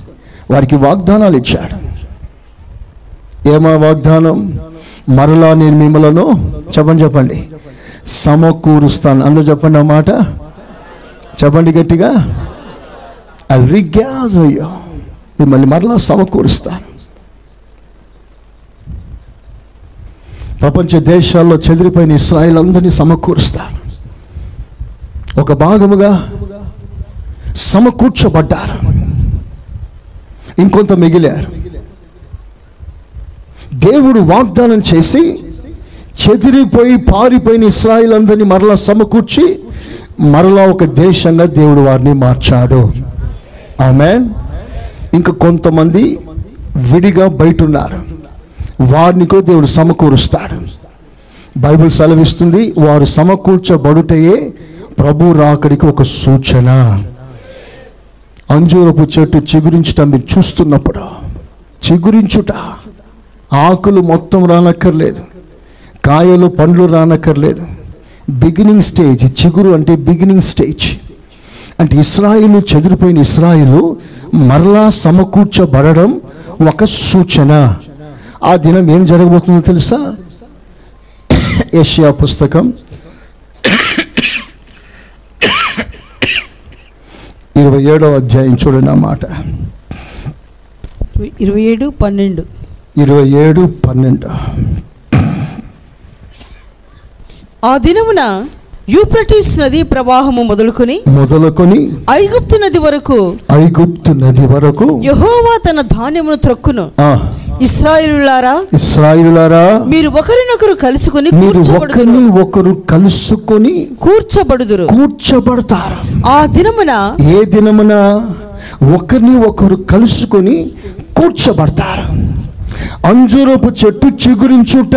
వారికి వాగ్దానాలు ఇచ్చాడు. ఏమా వాగ్దానం? మరలా నేను మిమ్మలను చెప్పండి చెప్పండి. సమకూరుస్తాను. అందరూ చెప్పండి ఆ మాట. చెప్పండి గట్టిగా. ఐ రిగ్యాజ్ అయ్యో మిమ్మల్ని మరలా సమకూరుస్తాను ప్రపంచ దేశాల్లో చెదిరిపోయిన ఇస్రాయిల్ అందరినీ సమకూరుస్తాను ఒక భాగముగా సమకూర్చబడ్డారు ఇంకొంత మిగిలారు. దేవుడు వాగ్దానం చేసి చెదిరిపోయి పారిపోయిన ఇస్రాయిల్ అందరినీ మరలా సమకూర్చి మరలా ఒక దేశంగా దేవుడు వారిని మార్చాడు. ఆమె ఇంకా కొంతమంది విడిగా బయట ఉన్నారు వారిని కూడా దేవుడు సమకూరుస్తాడు. బైబిల్ సెలవిస్తుంది వారు సమకూర్చబడుటయే ప్రభు రాకడికి ఒక సూచన. అంజూరపు చెట్టు చిగురించుట మీరు చూస్తున్నప్పుడు చిగురించుట ఆకులు మొత్తం రానక్కర్లేదు కాయలు పండ్లు రానక్కర్లేదు. బిగినింగ్ స్టేజ్ చిగురు అంటే బిగినింగ్ స్టేజ్ అంటే ఇస్రాయిలు చెదిరిపోయిన ఇస్రాయిలు మరలా సమకూర్చబడడం ఒక సూచన. ఆ దినం ఏం జరగబోతుందో తెలుసా? ఏషియా పుస్తకం ఇరవై ఏడవ అధ్యాయం చూడండి ఆ మాట ఇరవై ఏడు పన్నెండు. ఇరవై ఏడు పన్నెండు. ఆ దినమున యూఫ్రటీస్ నది ప్రవాహము మొదలుకొని మొదలుకొని ఐగుప్తు నది వరకు ఐగుప్తు నది వరకు యహోవా తన ధాన్యమును త్రొక్కును. ఇస్రాయిలులారా ఇస్రాయిలులారా మీరు ఒకరినొకరు కలుసుకొని మీరు కూర్చోబడుదురు. ఒకరిని ఒకరు కలుసుకొని కూర్చోబడుదురు. కూర్చోబడతారు. ఆ దినమున ఏ దినమున ఒకరిని ఒకరు కలుసుకొని కూర్చోబడతారు. అంజూరపు చెట్టు చిగురించుట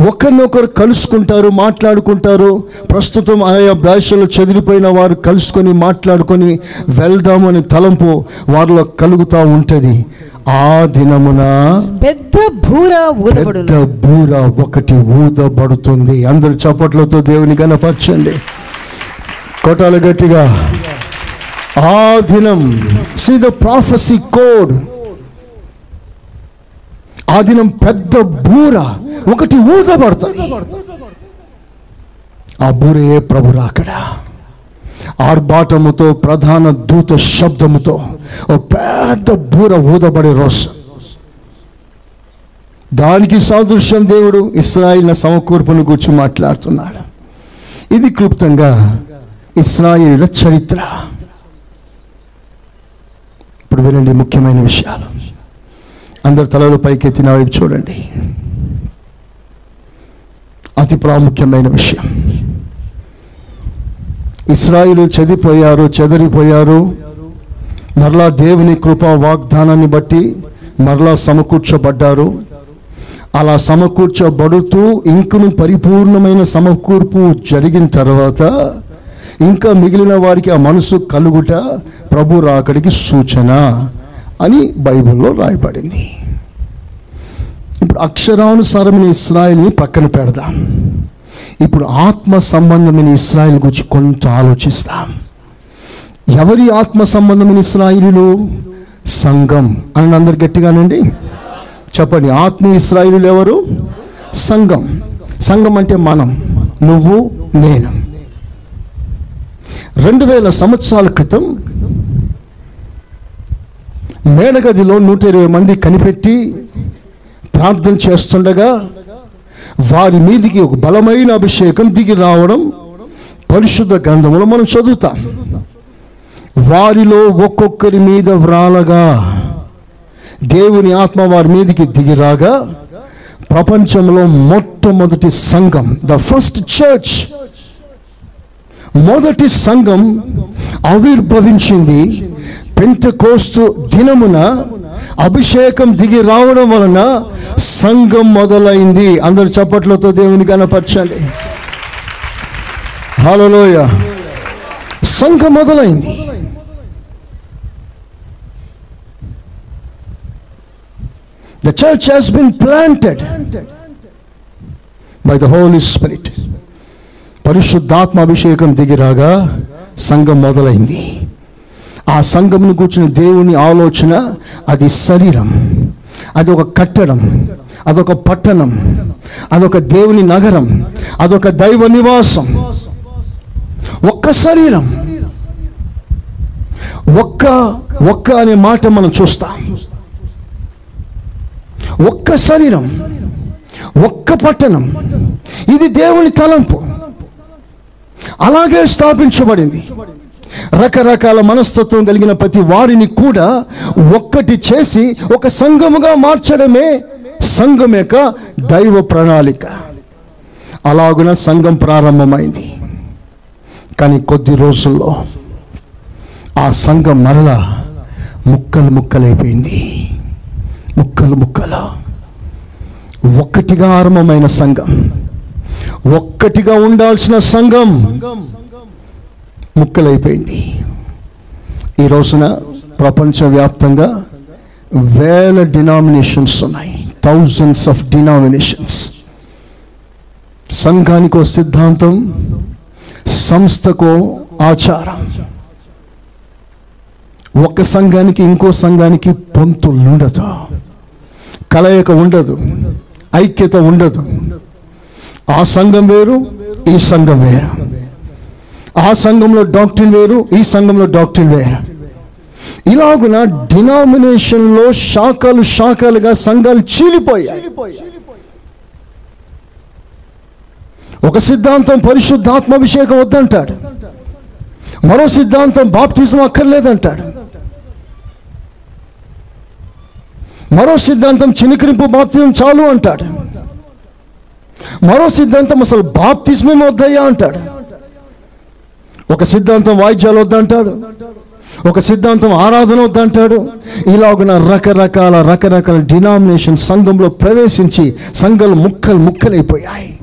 ఒకరినొకరు కలుసుకుంటారు మాట్లాడుకుంటారు. ప్రస్తుతం ఆయా భాషలో చెదిరిపోయిన వారు కలుసుకొని మాట్లాడుకొని వెళ్దామని తలంపు వారిలో కలుగుతూ ఉంటుంది. ఆ దినమున పెద్ద బూర పెద్ద బూర ఒకటి ఊదబడుతుంది. అందరు చప్పట్లతో దేవుని కనపరచండి. కొట్టాలి గట్టిగా. ఆ దినం సి ద ప్రాఫెసీ కోడ్ ఆ దినం పెద్ద బూర ఒకటి ఊజబడుతుంది ఆ బూరే ప్రభు రాకడా. ఆర్భాటముతో ప్రధాన దూత శబ్దముతో ఓ పెద్ద బూర ఊదబడే రోజు. దానికి సాదృశ్యం దేవుడు ఇస్రాయిల్ సమకూర్పును గురించి మాట్లాడుతున్నాడు. ఇది క్లుప్తంగా ఇస్రాయిల చరిత్ర. ఇప్పుడు వినండి ముఖ్యమైన విషయాలు. అందరు తలలు పైకెత్తి నా వైపు చూడండి. అతి ప్రాముఖ్యమైన విషయం. ఇస్రాయిలు చెదిపోయారు చెదిరిపోయారు. మరలా దేవుని కృపా వాగ్దానాన్ని బట్టి మరలా సమకూర్చబడ్డారు. అలా సమకూర్చబడుతూ ఇంకను పరిపూర్ణమైన సమకూర్పు జరిగిన తర్వాత ఇంకా మిగిలిన వారికి ఆ మనసు కలుగుట ప్రభు రాకడికి సూచన. అని బైబిల్లో రాయబడింది. ఇప్పుడు అక్షరానుసారమైన ఇస్రాయల్ని పక్కన పెడదాం. ఇప్పుడు ఆత్మ సంబంధమైన ఇస్రాయిల్ గురించి కొంత ఆలోచిస్తాం. ఎవరి ఆత్మ సంబంధమైన ఇస్రాయిలు సంఘం. అని అందరు గట్టిగానండి చెప్పండి ఆత్మ ఇస్రాయిలు ఎవరు? సంఘం. సంఘం అంటే మనం. నువ్వు నేను. రెండు వేల సంవత్సరాల క్రితం మేడగదిలో నూట ఇరవై మంది కనిపెట్టి ప్రార్థన చేస్తుండగా వారి మీదికి ఒక బలమైన అభిషేకం దిగి రావడం పరిశుద్ధ గ్రంథంలో మనం చదువుతాం. వారిలో ఒక్కొక్కరి మీద వ్రాలగా దేవుని ఆత్మ వారి మీదకి దిగిరాగా ప్రపంచంలో మొట్టమొదటి సంఘం ద ఫస్ట్ చర్చ్ మొదటి సంఘం ఆవిర్భవించింది పెంతకోస్తు దినమున అభిషేకం దిగి రావడం వలన సంఘం మొదలైంది. అందరు చప్పట్లతో దేవుని కనపరచండి హలోయ సంఘం మొదలైంది. The church has been planted by the Holy Spirit పరిశుద్ధాత్మ అభిషేకం దిగిరాగా సంఘం మొదలైంది. ఆ సంఘమును కూర్చున్న దేవుని ఆలోచన అది శరీరం. అది ఒక కట్టడం. అదొక పట్టణం. అదొక దేవుని నగరం. అదొక దైవ నివాసం. ఒక్క శరీరం. ఒక్క ఒక్క అనే మాట మనం చూస్తాం. ఒక్క శరీరం. ఒక్క పట్టణం. ఇది దేవుని తలంపు. అలాగే స్థాపించబడింది. రకరకాల మనస్తత్వం కలిగిన ప్రతి వారిని కూడా ఒక్కటి చేసి ఒక సంఘముగా మార్చడమే సంఘం యొక్క దైవ ప్రణాళిక. అలాగున సంఘం ప్రారంభమైంది. కానీ కొద్ది రోజుల్లో ఆ సంఘం మరలా ముక్కలు ముక్కలైపోయింది. ముక్కలు ముక్కలు. ఒక్కటిగా ఆరంభమైన సంఘం. ఒక్కటిగా ఉండాల్సిన సంఘం. ముక్కలైపోయింది. ఈ రోజున ప్రపంచవ్యాప్తంగా వేల డినామినేషన్స్ ఉన్నాయి. Thousands of denominations. సంఘానికో సిద్ధాంతం సంస్థకో ఆచారం. ఒక సంఘానికి ఇంకో సంఘానికి పొంతులు ఉండదు. కలయిక ఉండదు. ఐక్యత ఉండదు. ఆ సంఘం వేరు ఈ సంఘం వేరు. ఆ సంఘంలో డాక్టర్ వేరు ఈ సంఘంలో డాక్టర్ వేరు. ఇలాగున డినామినేషన్లో శాఖలు శాఖలుగా సంఘాలు చీలిపోయాయి. ఒక సిద్ధాంతం పరిశుద్ధాత్మాభిషేకం వద్దంటాడు. మరో సిద్ధాంతం బాప్టిజం అక్కర్లేదంటాడు. మరో సిద్ధాంతం చినికరింపు బాప్తిజం చాలు అంటాడు. మరో సిద్ధాంతం అసలు బాప్తిజమే వద్దయ్యా అంటాడు. ఒక సిద్ధాంతం వాయిద్యాలు వద్దంటాడు. ఒక సిద్ధాంతం ఆరాధన వద్దంటాడు. ఇలాగున రకరకాల రకరకాల డినామినేషన్ సంఘంలో ప్రవేశించి సంఘాలు ముక్కలు ముక్కలైపోయాయి.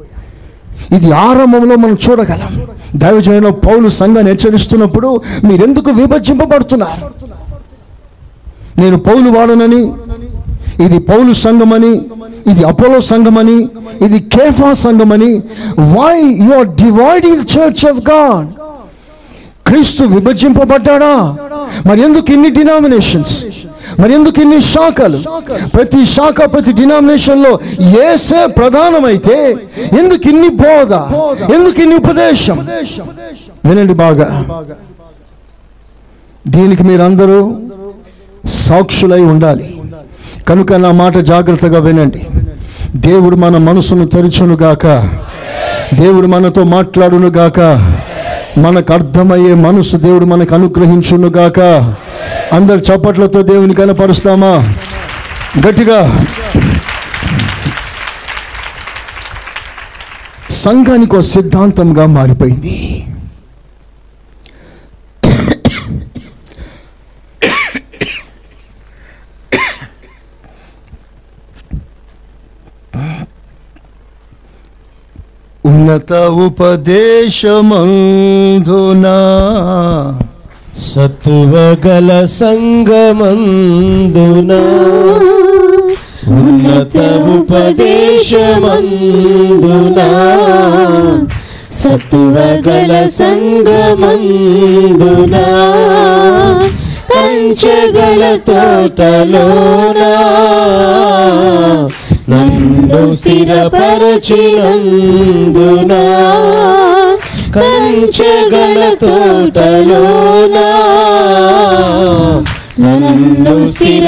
ఇది ఆరంభంలో మనం చూడగలం. దైవజన పౌలు సంఘాన్ని హెచ్చరిస్తున్నప్పుడు మీరెందుకు విభజింపబడుతున్నారు? నేను పౌలు వాడనని ఇది పౌలు సంఘమని ఇది అపోలో సంఘమని ఇది కేఫా సంఘమని. Why you are dividing church of God క్రీస్తు విభజింపబడ్డాడా? మరి ఎందుకు ఇన్ని డినామినేషన్స్ మరి ఎందుకు ఇన్ని శాఖలు? ప్రతి శాఖ ప్రతి డినామినేషన్లో ఏసే ప్రధానమైతే ఎందుకు ఇన్ని బోధ? ఎందుకు ఇన్ని ఉపదేశం? వినండి బాగా. దీనికి మీరందరూ సాక్షులై ఉండాలి. కనుక నా మాట జాగ్రత్తగా వినండి. దేవుడు మన మనసును తెరుచును గాక దేవుడు మనతో మాట్లాడును గాక మనకు అర్థమయ్యే మనసు దేవుడు మనకు అనుగ్రహించును గాక అందరు చప్పట్లతో దేవుని కనపరుస్తామా? గట్టిగా. సంఘానికి ఒక సిద్ధాంతంగా మారిపోయింది. ఉన్నత ఉపదేశమందునా సత్తువ గల సంగమందున ఉన్నత ఉపదేశమందున సత్తువ గల సంగమందున కంచగల తోటలోనా నన్ను స్థిరపరచినందున కంచగల తోటలోనా నన్ను స్థిరపరచినందున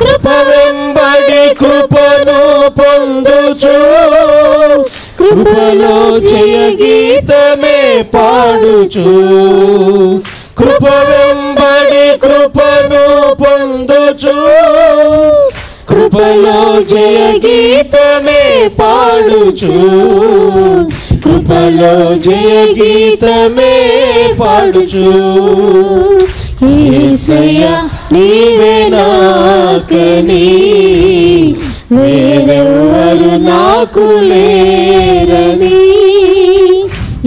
కృప వెంబడి కృపను పొందుచు కృపలో జయ గీతమే పాడుచు కృప వెంబడి వాడి కృపను పొందుచు. కృపలో జయ గీతమే పాడుచు. కృపలో జయ గీతమే పాడుచు. ఈసయ నీవే నాకని వేరెవరు నాకు లేరని.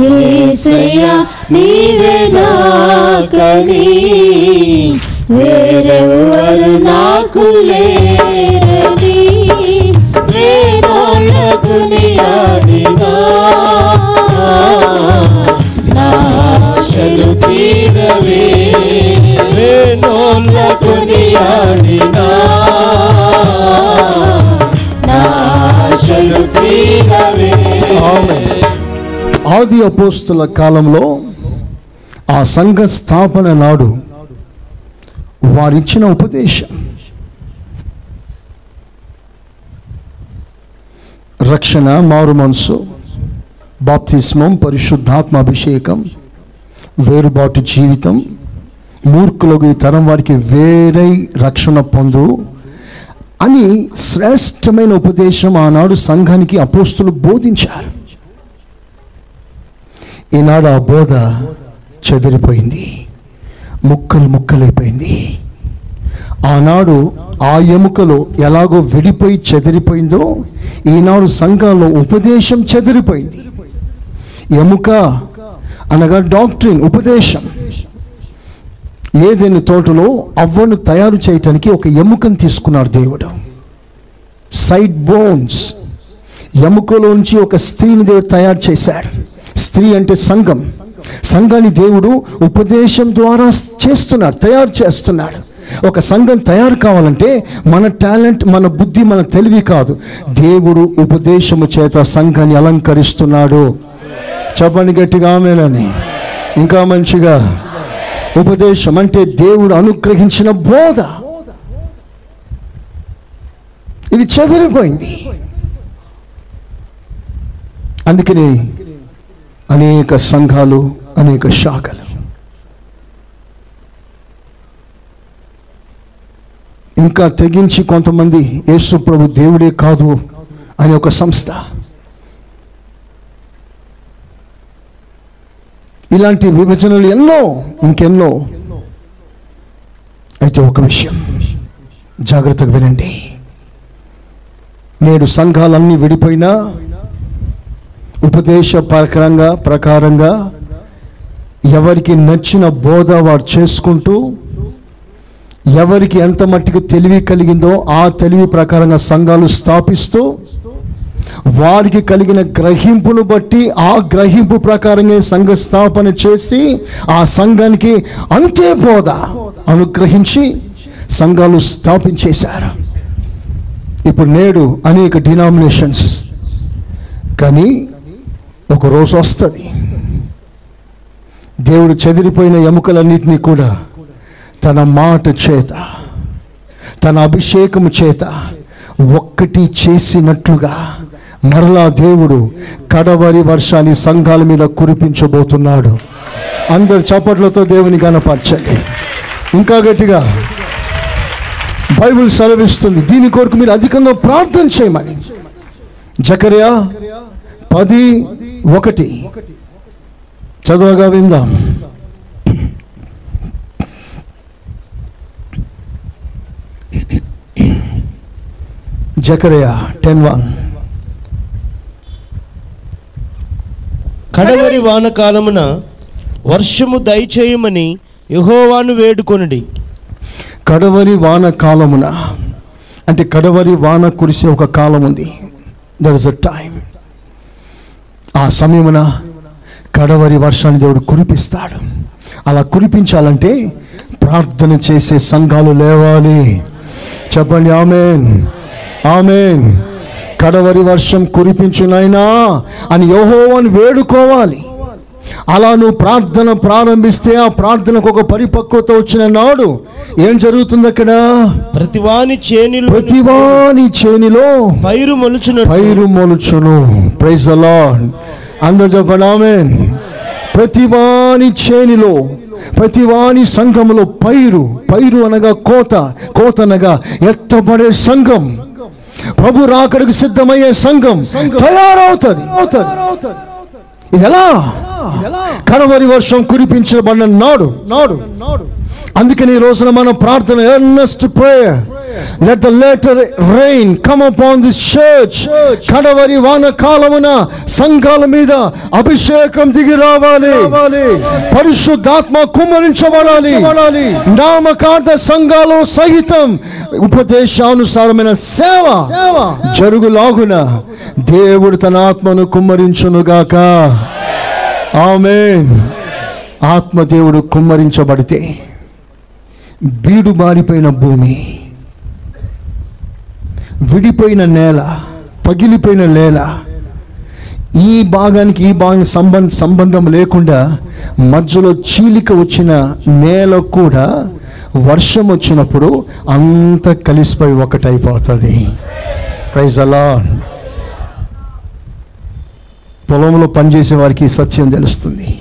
ఈసయ నీవే నాకని వేరెవరు నాకు లేరని వేదోళ్ళకు నియాడిగా నా తీరవే వేణోళ్ళకు కొనియాడినా నా తీరవే. ఆది అపోస్తుల కాలంలో ఆ సంఘ స్థాపన నాడు వారిచ్చిన ఉపదేశం. రక్షణ మారు మనసు బాప్తిస్మం పరిశుద్ధాత్మ అభిషేకం వేరుబాటు జీవితం మూర్ఖులకు ఈ తరం వారికి వేరై రక్షణ పొందు అని శ్రేష్టమైన ఉపదేశం ఆనాడు సంఘానికి అపోస్తులు బోధించారు. ఈనాడు ఆ బోధ చెదిరిపోయింది. ముక్కలు ముక్కలైపోయింది. ఆనాడు ఆ ఎముకలో ఎలాగో విడిపోయి చెదిరిపోయిందో ఈనాడు సంఘాల్లో ఉపదేశం చెదిరిపోయింది. ఎముక అనగా డాక్టరింగ్ ఉపదేశం. ఏదైనా తోటలో అవ్వను తయారు చేయటానికి ఒక ఎముకను తీసుకున్నాడు దేవుడు. సైడ్ బోన్స్ ఎముకలోంచి ఒక స్త్రీని దేవుడు తయారు చేశాడు. స్త్రీ అంటే సంఘం. సంఘాన్ని దేవుడు ఉపదేశం ద్వారా చేస్తున్నాడు తయారు చేస్తున్నాడు. ఒక సంఘం తయారు కావాలంటే మన టాలెంట్ మన బుద్ధి మన తెలివి కాదు. దేవుడు ఉపదేశము చేత సంఘాన్ని అలంకరిస్తున్నాడు. చెప్పండి గట్టిగా ఆమెనని. ఇంకా మంచిగా. ఉపదేశం అంటే దేవుడు అనుగ్రహించిన బోధ. ఇది చెదిరిపోయింది. అందుకని అనేక సంఘాలు అనేక శాఖలు. ఇంకా తెగించి కొంతమంది యేసు ప్రభు దేవుడే కాదు అనే ఒక సంస్థ. ఇలాంటి విభజనలు ఎన్నో ఇంకెన్నో. అయితే ఒక విషయం జాగ్రత్తగా వినండి. నేడు సంఘాలన్నీ విడిపోయినా ఉపదేశ ప్రకారంగా ప్రకారంగా ఎవరికి నచ్చిన బోధ వారు చేసుకుంటూ ఎవరికి ఎంత మట్టికి తెలివి కలిగిందో ఆ తెలివి ప్రకారంగా సంఘాలు స్థాపిస్తూ వారికి కలిగిన గ్రహింపును బట్టి ఆ గ్రహింపు ప్రకారంగా సంఘ స్థాపన చేసి ఆ సంఘానికి అంతే బోధ అనుగ్రహించి సంఘాలు స్థాపించేశారు. ఇప్పుడు నేడు అనేక డినామినేషన్స్. కానీ ఒక రోజు వస్తుంది. దేవుడు చెదిరిపోయిన ఎముకలన్నింటినీ కూడా తన మాట చేత తన అభిషేకము చేత ఒక్కటి చేసినట్లుగా మరలా దేవుడు కడవరి వర్షాన్ని సంఘాల మీద కురిపించబోతున్నాడు. అందరు చప్పట్లతో దేవుని గనపరచండి ఇంకా గట్టిగా బైబిల్ సెలవిస్తుంది దీని కొరకు మీరు అధికంగా ప్రార్థన చేయమని. జకర్యా పది ఒకటి. చదవగా విందాం. జకరియా టెన్ వన్. కడవరి వానకాలమున వర్షము దయచేయమని యెహోవాను వేడుకొనుడి. కడవరి వాన కాలమున అంటే కడవరి వాన కురిసే ఒక కాలం ఉంది దర్ ఇస్ అ టైం ఆ సమయమున కడవరి వర్షాన్ని దేవుడు కురిపిస్తాడు. అలా కురిపించాలంటే ప్రార్థన చేసే సంఘాలు లేవాలి. చెప్పండి ఆమెన్. ఆమెన్. కడవరి వర్షం కురిపించునైనా అని యోహోవని వేడుకోవాలి. అలా నువ్వు ప్రార్థన ప్రారంభిస్తే ఆ ప్రార్థనకు ఒక పరిపక్వత వచ్చిన నాడు ఏం జరుగుతుంది అక్కడ? ప్రతివాని చేనిలో ప్రతివాని చేనిలో పైరు మొలుచున పైరు మొలుచును. ప్రైజ్ అలాడ్ అందరు చెప్పండి ఆమెన్. ప్రతివాని చేనిలో ప్రతివాని సంఘములో పైరు పైరు అనగా కోత కోత అనగా ఎత్తబడే సంఘం. ప్రభు రాకడికి సిద్ధమయ్యే సంఘం తయారవుతుంది. ఇది ఎలా కడవరి వర్షం కురిపించబడిన నాడు. నాడు నాడు అందుకని ఈ రోజున మనం ప్రార్థన earnest prayer let the latter rain come upon this church కడవరి వాన కాలమున సంఘాల మీద అభిషేకం దిగి రావాలి. పరిశుద్ధాత్మ కుమ్మరించబడాలి. నామకార్థ సంఘాలు సహితం ఉపదేశానుసారమైన సేవ జరుగులాగున దేవుడు తన ఆత్మను కుమ్మరించునుగాక. ఆమెన్. ఆత్మదేవుడు కుమ్మరించబడితే బీడు బారిపోయిన భూమి. విడిపోయిన నేల పగిలిపోయిన నేల. ఈ భాగానికి ఈ భాగం సంబంధ సంబంధం లేకుండా మధ్యలో చీలిక వచ్చిన నేల కూడా వర్షం వచ్చినప్పుడు అంత కలిసిపోయి ఒకటైపోతుంది. ప్రైజ్ అలా పొలంలో పనిచేసే వారికి సత్యం తెలుస్తుంది.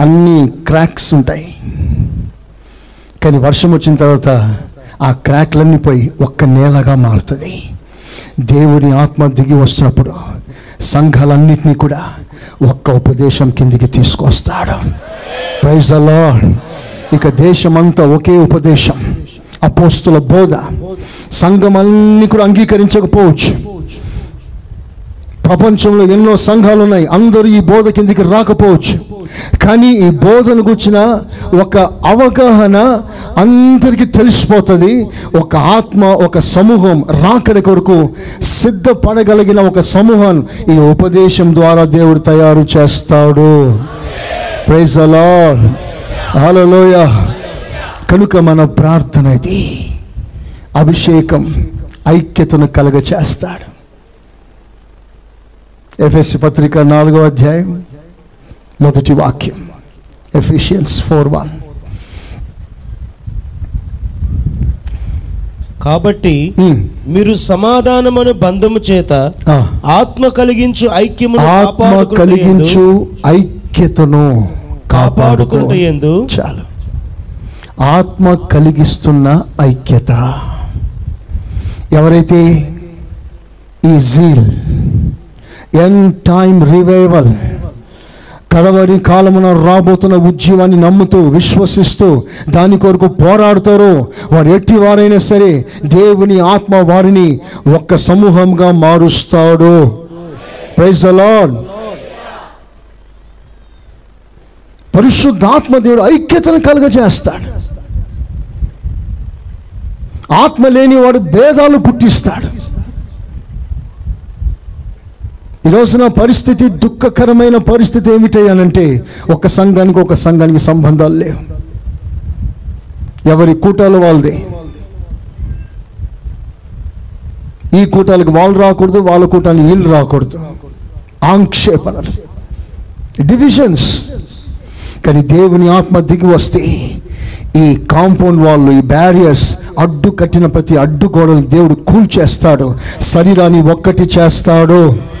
అన్ని క్రాక్స్ ఉంటాయి. కానీ వర్షం వచ్చిన తర్వాత ఆ క్రాక్లన్నీ పోయి ఒక్క నేలగా మారుతుంది. దేవుని ఆత్మ దిగి వస్తున్నప్పుడు సంఘాలన్నింటినీ కూడా ఒక్క ఉపదేశం కిందికి తీసుకొస్తాడు. ప్రైజ్ అలా ఇక దేశమంతా ఒకే ఉపదేశం. అపోస్తుల బోధ. సంఘం అన్ని కూడా అంగీకరించకపోవచ్చు. ప్రపంచంలో ఎన్నో సంఘాలు ఉన్నాయి అందరూ ఈ బోధ కిందికి రాకపోవచ్చు. కానీ ఈ బోధను గుర్చిన ఒక అవగాహన అందరికీ తెలిసిపోతుంది. ఒక ఆత్మ ఒక సమూహం రాకడి కొరకు సిద్ధపడగలిగిన ఒక సమూహం ఈ ఉపదేశం ద్వారా దేవుడు తయారు చేస్తాడు. ప్రైజ్ అలా హలోయ కనుక మన ప్రార్థన ఇది. అభిషేకం ఐక్యతను కలగ చేస్తాడు ఎఫ్ఎస్సి పత్రిక నాలుగో అధ్యాయం మొదటి వాక్యం. Ephesians four one. కాబట్టి మీరు సమాధానమును బంధము చేత ఆత్మ కలిగించు ఐక్యమును ఆత్మ కలిగించు ఐక్యతను కాపాడుకో కాపాడుకొనుటయందు చాలు. ఆత్మ కలిగిస్తున్న ఐక్యత. ఎవరైతే ఈ జీల్ ఎన్ టైమ్ రివైవల్ కడవరి కాలమున రాబోతున్న ఉద్యమాన్ని నమ్ముతూ విశ్వసిస్తూ దాని కొరకు పోరాడతారో వారు ఎట్టి వారైనా సరే దేవుని ఆత్మ వారిని ఒక్క సమూహంగా మారుస్తాడు. ప్రైజ్ అలాడ్ పరిశుద్ధాత్మ దేవుడు ఐక్యతను కలుగజేస్తాడు. ఆత్మ లేని వాడు భేదాలు పుట్టిస్తాడు. ఈ రోజున పరిస్థితి దుఃఖకరమైన పరిస్థితి ఏమిటయ్యానంటే ఒక సంఘానికి ఒక సంఘానికి సంబంధాలు లేవు. ఎవరి కూటాలు వాళ్ళదే. ఈ కూటాలకు వాళ్ళు రాకూడదు వాళ్ళ కూటాలకు వీళ్ళు రాకూడదు. ఆంక్షేపణలు. డివిజన్స్. కానీ దేవుని ఆత్మ దిగి వస్తే ఈ కాంపౌండ్ వాళ్ళు ఈ బ్యారియర్స్ అడ్డు కట్టిన ప్రతి అడ్డు గోడలు దేవుడు కూల్చేస్తాడు. శరీరాన్ని ఒక్కటి చేస్తాడు.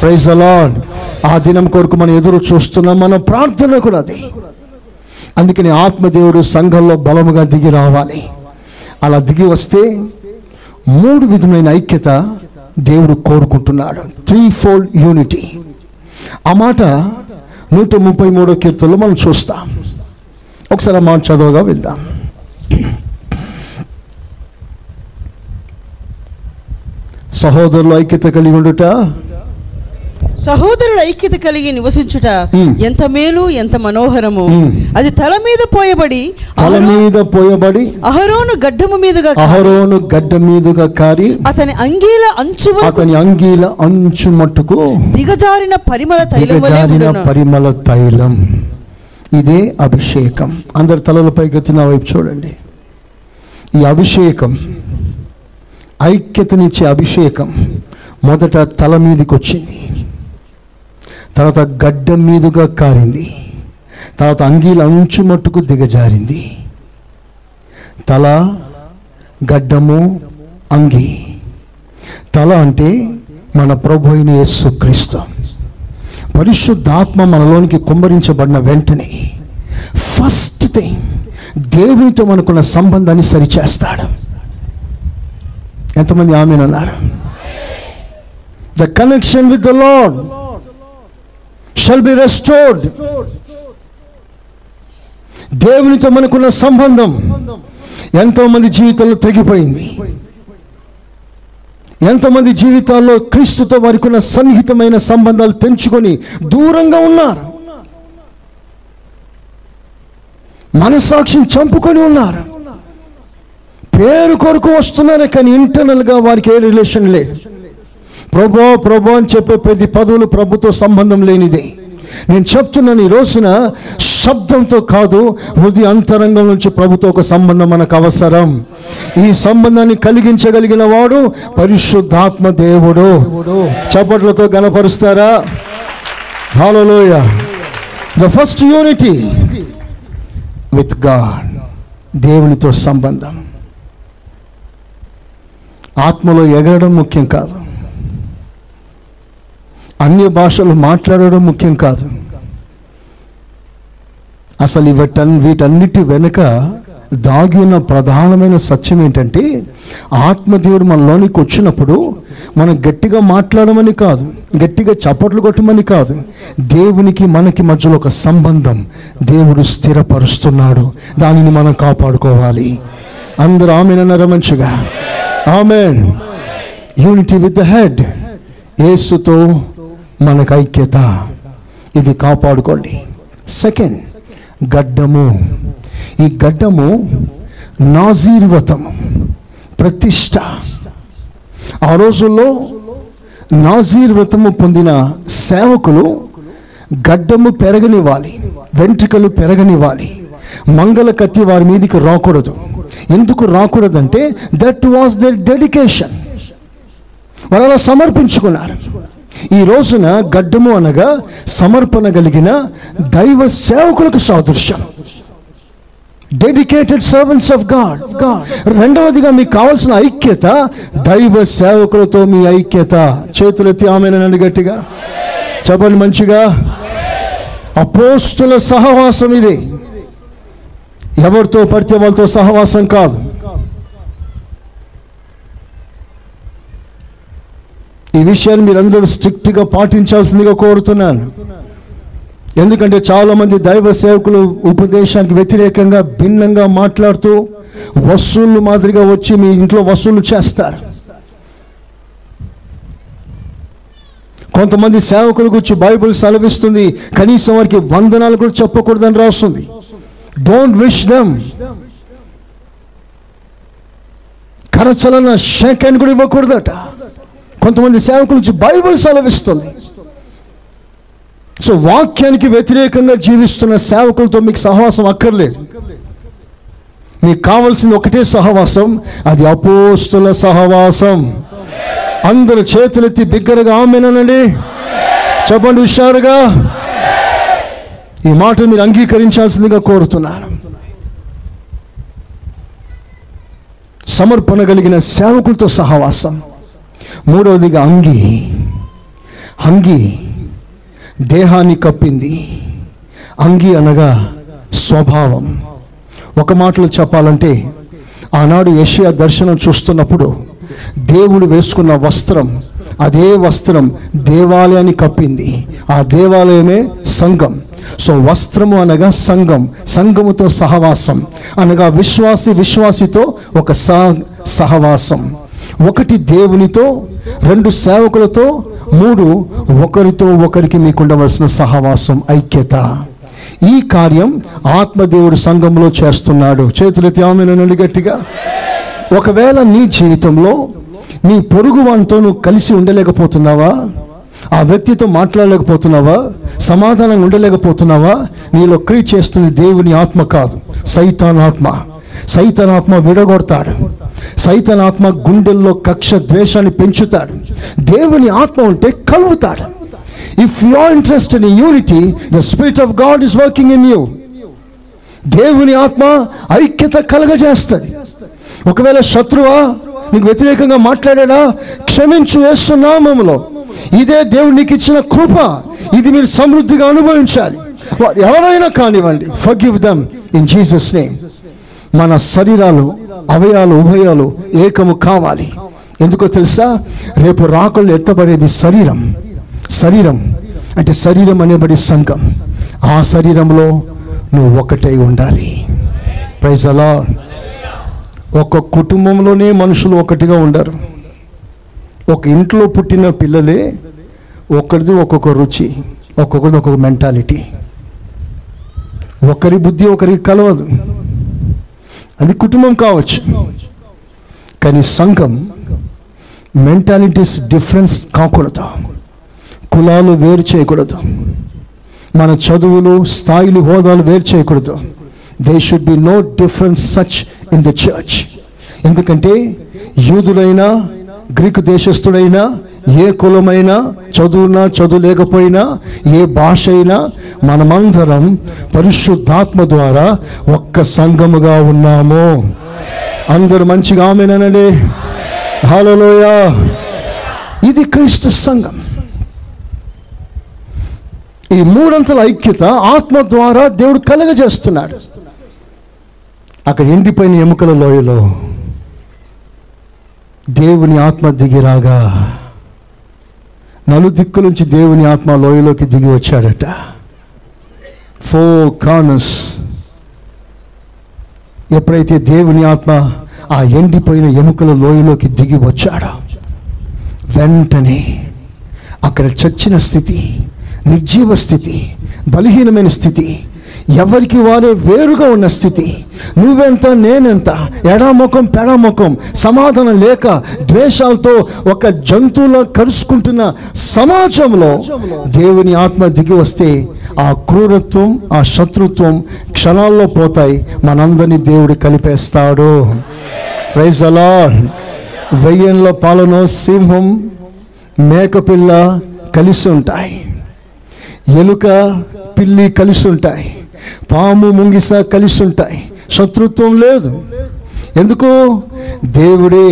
ప్రైజ్ అలాడ్ ఆ దినం కొరకు మనం ఎదురు చూస్తున్నాం మన ప్రార్థన కూడా అది. అందుకని ఆత్మదేవుడు సంఘంలో బలముగా దిగి రావాలి. అలా దిగి వస్తే మూడు విధమైన ఐక్యత దేవుడు కోరుకుంటున్నాడు. Threefold unity. ఆ మాట నూట ముప్పై మూడో కీర్తనలో మనం చూస్తాం. ఒకసారి ఆ మాట చదవగా విందాం. సహోదరులు ఐక్యత కలిగి ఉండుట సహోదరుడు ఐక్యత కలిగి నివసించుట. ఎంత మేలు ఎంత మనోహరము. అది తల మీద పోయబడి తల మీద పోయబడి అహరోను గడ్డము మీదుగా అహరోను గడ్డ మీదుగా కారి. అతని అంగీల అంచు అతని అంగీల అంచు మట్టుకు దిగజారిన పరిమళ తైలం దిగజారిన. పరిమళ తైలం. ఇదే అభిషేకం. అందరి తలలపైకి ఎత్తి నా వైపు చూడండి. ఈ అభిషేకం ఐక్యతనిచ్చే అభిషేకం మొదట తల మీదకి వచ్చింది తర్వాత గడ్డ మీదుగా కారింది. తర్వాత అంగీల అంచు మట్టుకు దిగజారింది. తల గడ్డము అంగి. తల అంటే మన ప్రభు అయిన యేసుక్రీస్తు పరిశుద్ధాత్మ మనలోనికి కుమ్మరించబడిన వెంటనే ఫస్ట్ థింగ్ దేవునితో మనకున్న సంబంధాన్ని సరిచేస్తాడు. ఎంతమంది ఆమెను అన్నారు? The connection with the lord shall be restored దేవునితో మనకున్న సంబంధం ఎంతోమంది జీవితంలో తెగిపోయింది. ఎంతమంది జీవితాల్లో క్రీస్తుతో వారికి ఉన్న సన్నిహితమైన సంబంధాలు తెంచుకొని దూరంగా ఉన్నారు. మనసాక్షిని చంపుకొని ఉన్నారు. పేరు కొరకు వస్తున్నారు కానీ ఇంటర్నల్గా వారికి ఏ రిలేషన్ లేదు. ప్రభో ప్రభో అని చెప్పే ప్రతి పదవులు ప్రభుతో సంబంధం లేనిదే. నేను చెప్తున్నాను ఈ రోజున శబ్దంతో కాదు హృదయ అంతరంగం నుంచి ప్రభుతో ఒక సంబంధం మనకు అవసరం. ఈ సంబంధాన్ని కలిగించగలిగిన వాడు పరిశుద్ధాత్మ దేవుడు. చప్పట్లతో గనపరుస్తారా హాలలోయ the first unity with God దేవునితో సంబంధం. ఆత్మలో ఎగరడం ముఖ్యం కాదు. అన్య భాషలు మాట్లాడడం ముఖ్యం కాదు. అసలు ఇవటన్ వీటన్నిటి వెనుక దాగి ఉన్న ప్రధానమైన సత్యం ఏంటంటే ఆత్మదేవుడు మనలోనికి వచ్చినప్పుడు మనం గట్టిగా మాట్లాడమని కాదు గట్టిగా చప్పట్లు కొట్టమని కాదు దేవునికి మనకి మధ్యలో ఒక సంబంధం దేవుడు స్థిరపరుస్తున్నాడు. దానిని మనం కాపాడుకోవాలి. అందరూ ఆమెనన్నారా మంచిగా? Amen. Unity with the head యేసుతో మనకు ఐక్యత ఇది కాపాడుకోండి. సెకండ్ గడ్డము. ఈ గడ్డము నాజీర్వతము ప్రతిష్ట. ఆ రోజుల్లో నాజీర్వతము పొందిన సేవకులు గడ్డము పెరగనివ్వాలి వెంట్రుకలు పెరగనివ్వాలి. మంగళ కత్తి వారి మీదకి రాకూడదు. ఎందుకు రాకూడదంటే దట్ వాస్ దర్ డెడికేషన్ వారు అలా సమర్పించుకున్నారు. ఈ రోజున గడ్డము అనగా సమర్పణ కలిగిన దైవ సేవకులకు సాదృశ్యం. Dedicated servants of God God రెండవదిగా మీకు కావాల్సిన ఐక్యత దైవ సేవకులతో మీ ఐక్యత. చేతులెత్తి ఆమెనండి గట్టిగా. చెప్పండి మంచిగా. అపోస్తుల సహవాసం ఇది. ఎవరితో పడితే వాళ్ళతో సహవాసం కాదు. ఈ విషయాన్ని మీరందరూ స్ట్రిక్ట్గా పాటించాల్సిందిగా కోరుతున్నాను. ఎందుకంటే చాలామంది దైవ సేవకులు ఉపదేశానికి వ్యతిరేకంగా భిన్నంగా మాట్లాడుతూ వసూళ్ళు మాదిరిగా వచ్చి మీ ఇంట్లో వసూలు చేస్తారు. కొంతమంది సేవకుల గురించి బైబిల్ సెలవిస్తుంది కనీసం వారికి వందనాలు కూడా చెప్పకూడదని రాస్తుంది. డోంట్ విష్ దమ్ కరచలన షేకాన్ని కూడా ఇవ్వకూడదట. కొంతమంది సేవకుల నుంచి బైబిల్ సెలవిస్తుంది. సో వాక్యానికి వ్యతిరేకంగా జీవిస్తున్న సేవకులతో మీకు సహవాసం అక్కర్లేదు. మీకు కావాల్సింది ఒకటే సహవాసం అది అపోస్తుల సహవాసం. అందరు చేతులెత్తి బిగ్గరగా ఆమెనండి చెప్పండి హుషారుగా. ఈ మాట మీరు అంగీకరించాల్సిందిగా కోరుతున్నాను. సమర్పణ కలిగిన సేవకులతో సహవాసం. మూడవదిగా అంగి. అంగి దేహాన్ని కప్పింది. అంగి అనగా స్వభావం. ఒక మాటలో చెప్పాలంటే ఆనాడు ఏషియా దర్శనం చూస్తున్నప్పుడు దేవుడు వేసుకున్న వస్త్రం అదే వస్త్రం దేవాలయాన్ని కప్పింది. ఆ దేవాలయమే సంఘం. సో వస్త్రము అనగా సంఘం సంఘముతో సహవాసం. అనగా విశ్వాసి విశ్వాసితో ఒక సహ సహవాసం. ఒకటి దేవునితో రెండు సేవకులతో మూడు ఒకరితో ఒకరికి మీకు ఉండవలసిన సహవాసం ఐక్యత. ఈ కార్యం ఆత్మదేవుడు సంఘంలో చేస్తున్నాడు. చేతులెత్తి ఆమెనండి గట్టిగా. ఒకవేళ నీ జీవితంలో నీ పొరుగు వానితో నువ్వు కలిసి ఉండలేకపోతున్నావా? ఆ వ్యక్తితో మాట్లాడలేకపోతున్నావా? సమాధానం ఉండలేకపోతున్నావా? నీలో క్రియ చేస్తుంది దేవుని ఆత్మ కాదు సైతానాత్మ. సైతానాత్మ విడగొడతాడు. సైతాన్ ఆత్మ గుండెల్లో కక్ష ద్వేషాన్ని పెంచుతాడు. దేవుని ఆత్మ ఉంటే కలుగుతాడు. If you are in unity the spirit of God is working in you దేవుని ఆత్మ ఐక్యత కలగజేస్తుంది. ఒకవేళ శత్రువా నీకు వ్యతిరేకంగా మాట్లాడాడా? క్షమించు వేస్తున్నామములో ఇదే దేవుడు నీకు ఇచ్చిన కృప. ఇది మీరు సమృద్ధిగా అనుభవించాలి. వారు ఎవరైనా కానివ్వండి. Forgive them in Jesus name మన శరీరాలు అవయాలు ఉభయాలు ఏకము కావాలి. ఎందుకో తెలుసా? రేపు రాకులు ఎత్తబడేది శరీరం. శరీరం అంటే శరీరం అనేబడి సంఘం. ఆ శరీరంలో నువ్వు ఒకటై ఉండాలి. ప్రైజ్ అలా ఒక కుటుంబంలోనే మనుషులు ఒకటిగా ఉండరు. ఒక ఇంట్లో పుట్టిన పిల్లలే ఒకరిది ఒక్కొక్క రుచి ఒక్కొక్కరిది ఒక్కొక్క మెంటాలిటీ. ఒకరి బుద్ధి ఒకరికి కలవదు. అది కుటుంబం కావచ్చు. కానీ సంఘం మెంటాలిటీస్ డిఫరెన్స్ కాకూడదు. కులాలు వేరు చేయకూడదు. మన చదువులు స్థాయిలు హోదాలు వేరు చేయకూడదు. They should be no difference such in the church ఎందుకంటే యూదులైనా గ్రీకు దేశస్థుడైనా ఏ కులమైనా చదువునా చదువు లేకపోయినా ఏ భాష అయినా మనమందరం పరిశుద్ధాత్మ ద్వారా ఒక్క సంఘముగా ఉన్నాము. అందరూ మంచిగా ఆమెనండి హలోయ ఇది క్రీస్తు సంఘం. ఈ మూడంతల ఐక్యత ఆత్మ ద్వారా దేవుడు కలగజేస్తున్నాడు. అక్కడ ఎండిపోయిన ఎముకల లోయలో దేవుని ఆత్మ దిగిరాగా నలుదిక్కుల నుంచి దేవుని ఆత్మ లోయలోకి దిగి వచ్చాడట. ఫోర్ కార్నర్స్ ఎప్పుడైతే దేవుని ఆత్మ ఆ ఎండిపోయిన ఎముకల లోయలోకి దిగి వచ్చాడో వెంటనే అక్కడ చచ్చిన స్థితి నిర్జీవ స్థితి బలహీనమైన స్థితి ఎవరికి వారే వేరుగా ఉన్న స్థితి. నువ్వెంత నేనెంత ఎడాముఖం పెడాముఖం సమాధానం లేక ద్వేషాలతో ఒక జంతువులా కలుసుకుంటున్న సమాజంలో దేవుని ఆత్మ దిగి వస్తే ఆ క్రూరత్వం ఆ శత్రుత్వం క్షణాల్లో పోతాయి. మనందరినీ దేవుడు కలిపేస్తాడు. ప్రైజ్ అలా వెయ్యంలో పాలన సింహం మేకపిల్ల కలిసి ఉంటాయి. ఎలుక పిల్లి కలిసి ఉంటాయి. పాము ముంగిస కలిసి ఉంటాయి శత్రుత్వం లేదు. ఎందుకు? దేవుడే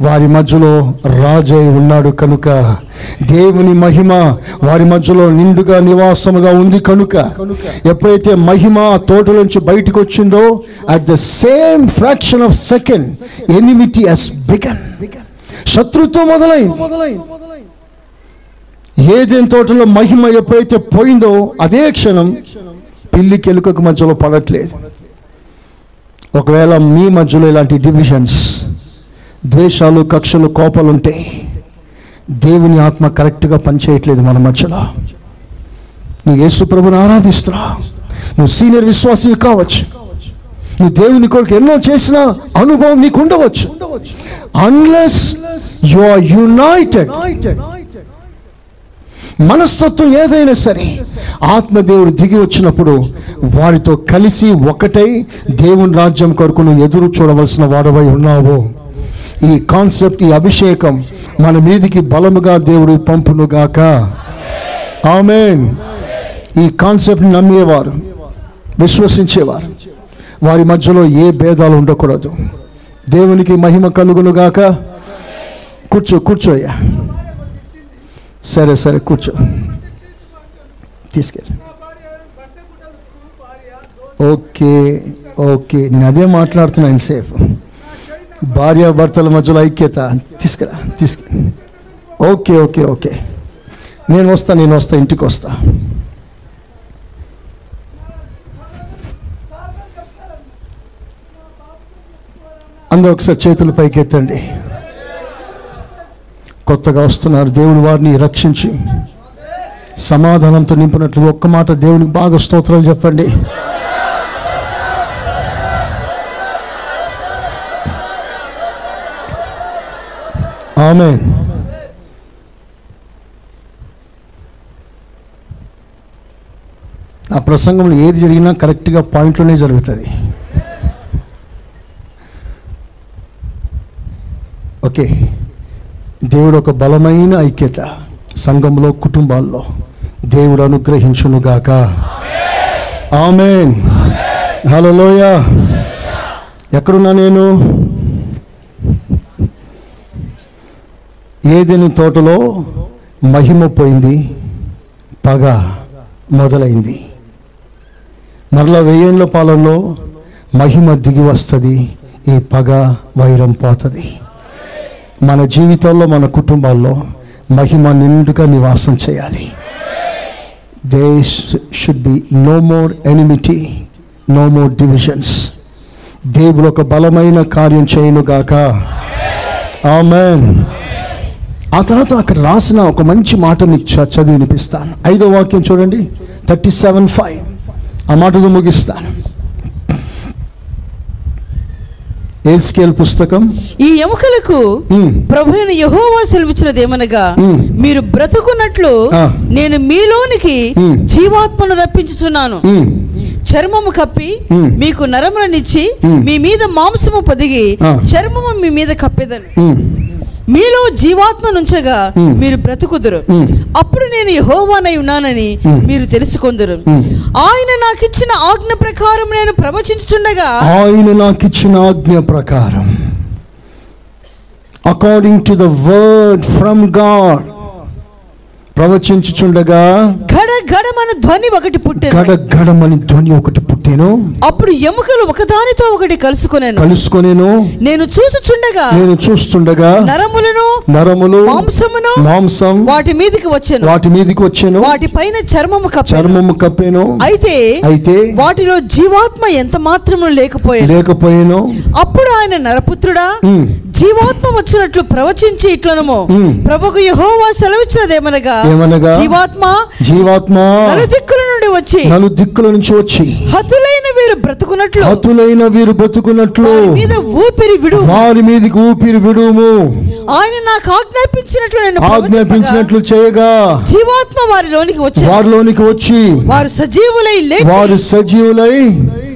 వారి మధ్యలో రాజై ఉన్నాడు కనుక. దేవుని మహిమ వారి మధ్యలో నిండుగా నివాసముగా ఉంది కనుక. ఎప్పుడైతే మహిమ తోట తోటలోంచి బయటకు వచ్చిందో at the same fraction of second enmity has begun శత్రుత్వం మొదలైంది. ఏదేని తోటలో మహిమ ఎప్పుడైతే పోయిందో అదే క్షణం పిల్లి కెలుకకు మధ్యలో పడట్లేదు. ఒకవేళ మీ మధ్యలో ఇలాంటి డివిజన్స్ ద్వేషాలు కక్షలు కోపాలు ఉంటే దేవుని ఆత్మ కరెక్ట్గా పనిచేయట్లేదు మన మధ్యలో. నువ్వు యేసు ప్రభుని ఆరాధిస్తున్నా. నువ్వు సీనియర్ విశ్వాసి కావచ్చు. నువ్వు దేవుని కొరకు ఎన్నో చేసిన అనుభవం నీకు ఉండవచ్చు. అన్లెస్ యు ఆర్ యునైటెడ్ మనస్తత్వం ఏదైనా సరే ఆత్మదేవుడు దిగి వచ్చినప్పుడు వారితో కలిసి ఒకటై దేవుని రాజ్యం కొరకు నువ్వు ఎదురు చూడవలసిన వాడవై ఉన్నావు. ఈ కాన్సెప్ట్ ఈ అభిషేకం మన మీదికి బలముగా దేవుడు పంపునుగాక. ఆమెన్. ఈ కాన్సెప్ట్ నమ్మేవారు విశ్వసించేవారు. వారి మధ్యలో ఏ భేదాలు ఉండకూడదు. దేవునికి మహిమ కలుగునుగాక. కూర్చో కూర్చోయ్యా. సరే సరే కూర్చో. తీసుకెళ్ళి. Okay okay. నేను అదే మాట్లాడుతున్నాను సేఫ్ భార్య భర్తల మధ్యలో ఐక్యత. తీసుకురా తీసుకు. Okay okay okay. నేను వస్తా నేను వస్తా ఇంటికి వస్తా. అందరూ ఒకసారి చేతులు పైకి ఎత్తండి కొత్తగా వస్తున్నారు. దేవుడు వారిని రక్షించి. సమాధానంతో నింపినట్లు ఒక్క మాట దేవునికి బాగా స్తోత్రాలు చెప్పండి. ఆమె ఆ ప్రసంగంలో ఏది జరిగినా కరెక్ట్గా పాయింట్లోనే జరుగుతుంది. ఓకే. దేవుడు ఒక బలమైన ఐక్యత సంఘంలో కుటుంబాల్లో దేవుడు అనుగ్రహించునుగాక. ఆమెన్. హలోయ ఎక్కడున్నా నేను? ఏదైనా తోటలో మహిమ పోయింది? పగ మొదలైంది. మరలా వెయ్యేండ్ల పాలనలో మహిమ దిగి వస్తుంది. ఈ పగ వైరం పోతుంది. మన జీవితాల్లో మన కుటుంబాల్లో మహిమ నిండుగా నివాసం చేయాలి. They should be no more enmity no more divisions దేవుడు ఒక బలమైన కార్యం చేయనుగాక. ఆమెన్ ఆ తర్వాత అక్కడ రాసిన ఒక మంచి మాట మీకు చ- చదివి వినిపిస్తాను. ఐదో వాక్యం చూడండి. Thirty seven five. ఆ మాటతో ముగిస్తాను. ఏస్కేల్ పుస్తకం ఈ ఎముకలకు ప్రభు అయిన యహోవా సెలవిచ్చినదేమనగా మ్. మీరు బ్రతుకున్నట్లు. నేను మీలోనికి. జీవాత్మను రప్పించుచున్నాను చర్మము కప్పి. మీకు నరములనిచ్చి మ్. మీద మాంసము పొదిగి. చర్మము మీ మీద కప్పెదను మీలో జీవాత్మ నుంచగా. మీరు బ్రతుకుదురు. అప్పుడు నేను యెహోవానై ఉన్నానని. మీరు తెలుసుకొందురు. ఆయన నాకిచ్చిన ఆజ్ఞ ప్రకారం నేను ప్రవచించుచుండగా ఆయన నాకు ఇచ్చిన ఆజ్ఞ ప్రకారం according to the word from God ప్రవచించుచుండగా గడ గడమను ధ్వని ఒకటి పుట్టెను గడ గడమని ధ్వని ఒకటి పుట్టేను అప్పుడు ఎముకలు ఒకదానితో ఒకటి కలుసుకొనేను. కలుసుకొనేను నేను చూచుచుండగా నేను చూస్తుండగా నరములను నరములు మాంసమును మాంసం వాటి మీదకి వచ్చాను. వాటి మీదకి వచ్చాను. వాటి పైన చర్మము కప్పాను. చర్మము కప్పాను. అయితే అయితే వాటిలో జీవాత్మ ఎంత మాత్రము లేకపోయాను. లేకపోయాను. అప్పుడు ఆయన నరపుత్రుడా జీవాత్మ వచ్చినట్లు ప్రవచించి ఇట్లనము. ప్రభుకు యెహోవా సెలవిచ్చినదేమనగా ఏమనగా? జీవాత్మ జీవాత్మ నలుదిక్కుల నుండి వచ్చి నలు దిక్కుల నుంచి వచ్చి హతులైన వీరు బ్రతుకున్నట్లు హతులైన వీరు బతుకున్నట్లు వారి మీద ఊపిరి విడు వారి మీదకి ఊపిరి విడుము ఆయన నాకు ఆజ్ఞాపించినట్లు నేను ఆజ్ఞాపించినట్లు చేయగా జీవాత్మ వారిలోనికి వచ్చి వారిలోనికి వచ్చి వారు సజీవులై లేచి వారు సజీవులై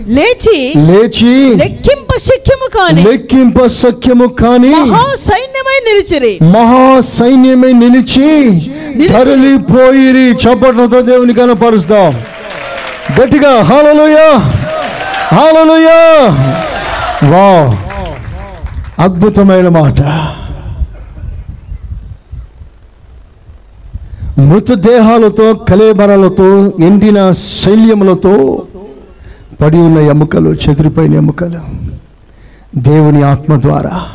లేచి లేచి లెక్కింప శక్యము కాని లెక్కింప సఖ్యము కాని మహా సైన్యమై నిలిచిరి. మహా సైన్యమై నిలిచి తరలిపోయిరి. చప్పట్లతో దేవుని కనపరుస్తాం. గట్టిగా హాలలోయ హాలలోయ. వా అద్భుతమైన మాట. మృతదేహాలతో కలేబరాలతో ఎండిన శైల్యములతో పడి ఉన్న ఎముకలు చెదిరిపోయిన ఎముకలు. దేవుని ఆత్మ ద్వారా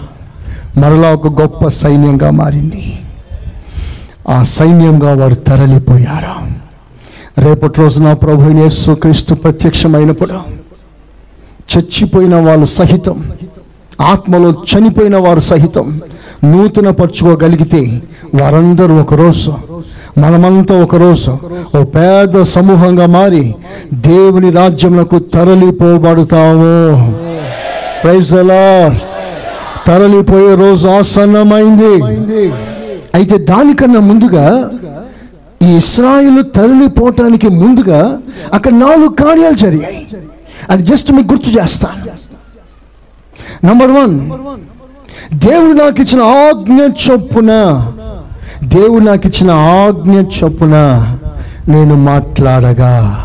మరలా ఒక గొప్ప సైన్యంగా మారింది. ఆ సైన్యంగా వారు తరలిపోయారు. రేపటి రోజున ప్రభు యేసు క్రీస్తు ప్రత్యక్షమైనప్పుడు చచ్చిపోయిన వాళ్ళు సహితం ఆత్మలో చనిపోయిన వారు సహితం నూతన పరుచుకోగలిగితే వారందరూ ఒకరోజు మనమంతా ఒకరోజు ఓ పేద సమూహంగా మారి దేవుని రాజ్యములకు తరలిపోబడతాము. ప్రైజ్ అలా తరలిపోయే రోజు ఆసన్నమైంది. అయితే దానికన్నా ముందుగా ఈ ఇస్రాయిల్ తరలిపోవటానికి ముందుగా అక్కడ నాలుగు కార్యాలు జరిగాయి. అది జస్ట్ మీకు గుర్తు చేస్తాను. నంబర్ వన్ దేవుడు నాకు ఇచ్చిన ఆజ్ఞ చొప్పున దేవుడు నాకు ఇచ్చిన ఆజ్ఞ చొప్పున నేను మాట్లాడగా.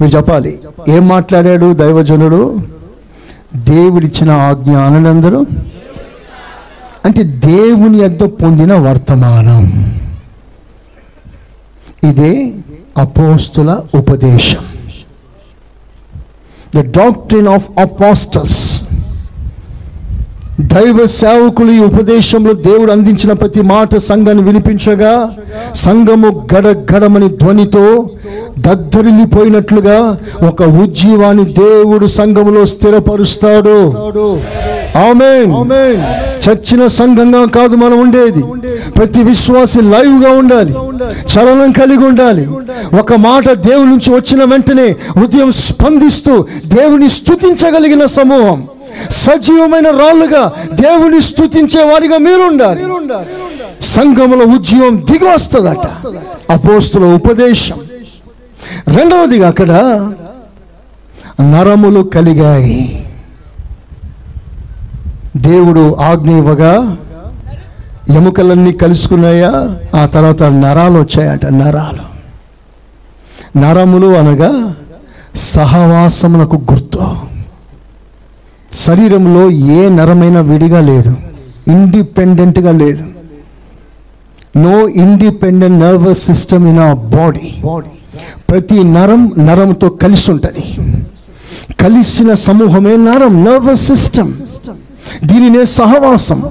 మీరు చెప్పాలి ఏం మాట్లాడాడు దైవజనుడు? దేవుడిచ్చిన ఆజ్ఞ అనందరూ అంటే దేవుని యొద్ద పొందిన వర్తమానం. ఇదే అపోస్తుల ఉపదేశం. ద డాక్ట్రిన్ ఆఫ్ అపోస్టల్స్ దైవ సేవకులు ఈ ఉపదేశంలో దేవుడు అందించిన ప్రతి మాట సంఘాన్ని వినిపించగా సంఘము గడ గడమని ధ్వనితో దద్దరిల్లిపోయినట్లుగా ఒక ఉజ్జీవాన్ని దేవుడు సంఘములో స్థిరపరుస్తాడు. ఆమేన్. చచ్చిన సంఘంగా కాదు మనం ఉండేది. ప్రతి విశ్వాసి లైవ్గా ఉండాలి. చలనం కలిగి ఉండాలి. ఒక మాట దేవుని నుంచి వచ్చిన వెంటనే హృదయం స్పందిస్తూ దేవుని స్తుతించగలిగిన సమూహం. సజీవమైన రాళ్ళుగా దేవుని స్తుతించే వారిగా మీరుండాలి. సంఘములో ఉద్యమం దిగి వస్తుందట. అపోస్తుల ఉపదేశం. రెండవదిగా అక్కడ నరములు కలిగాయి. దేవుడు ఆజ్ఞ ఇవ్వగా ఎముకలన్నీ కలుసుకున్నాయా? ఆ తర్వాత నరాలు వచ్చాయట నరాలు. నరములు అనగా సహవాసమునకు గుర్తు. శరీరంలో ఏ నరమైన విడిగా లేదు. ఇండిపెండెంట్గా లేదు. No independent nervous system in a body. ప్రతి నరం నరంతో కలిసి ఉంటుంది. కలిసిన సమూహమే నరం నర్వస్ సిస్టమ్. దీనినే సహవాసం.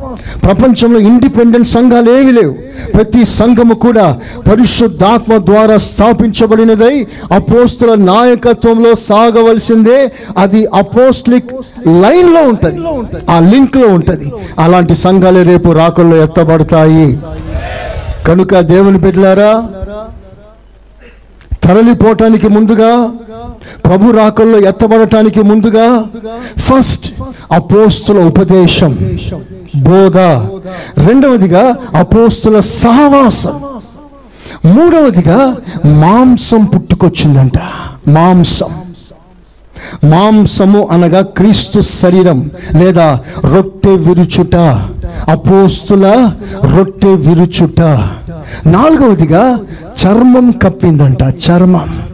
ప్రపంచంలో ఇండిపెండెంట్ సంఘాలు ఏవి లేవు. ప్రతి సంఘము కూడా పరిశుద్ధాత్మ ద్వారా స్థాపించబడినదై అపోస్తుల నాయకత్వంలో సాగవలసిందే. అది అపోస్లిక్ లైన్లో ఉంటుంది. ఆ లింక్లో ఉంటుంది. అలాంటి సంఘాలే రేపు రాకల్లో ఎత్తబడతాయి. కనుక దేవుని బిడ్డలారా తరలిపోవటానికి ముందుగా ప్రభు రాకల్లో ఎత్తబడటానికి ముందుగా ఫస్ట్ అపోస్తుల ఉపదేశం బోధ. రెండవదిగా అపోస్తుల సహవాసం. మూడవదిగా మాంసం పుట్టుకొచ్చిందంట. మాంసం. మాంసము అనగా క్రీస్తు శరీరం లేదా రొట్టె విరుచుట. అపోస్తుల రొట్టె విరుచుట. నాలుగవదిగా చర్మం కప్పిందంట చర్మం.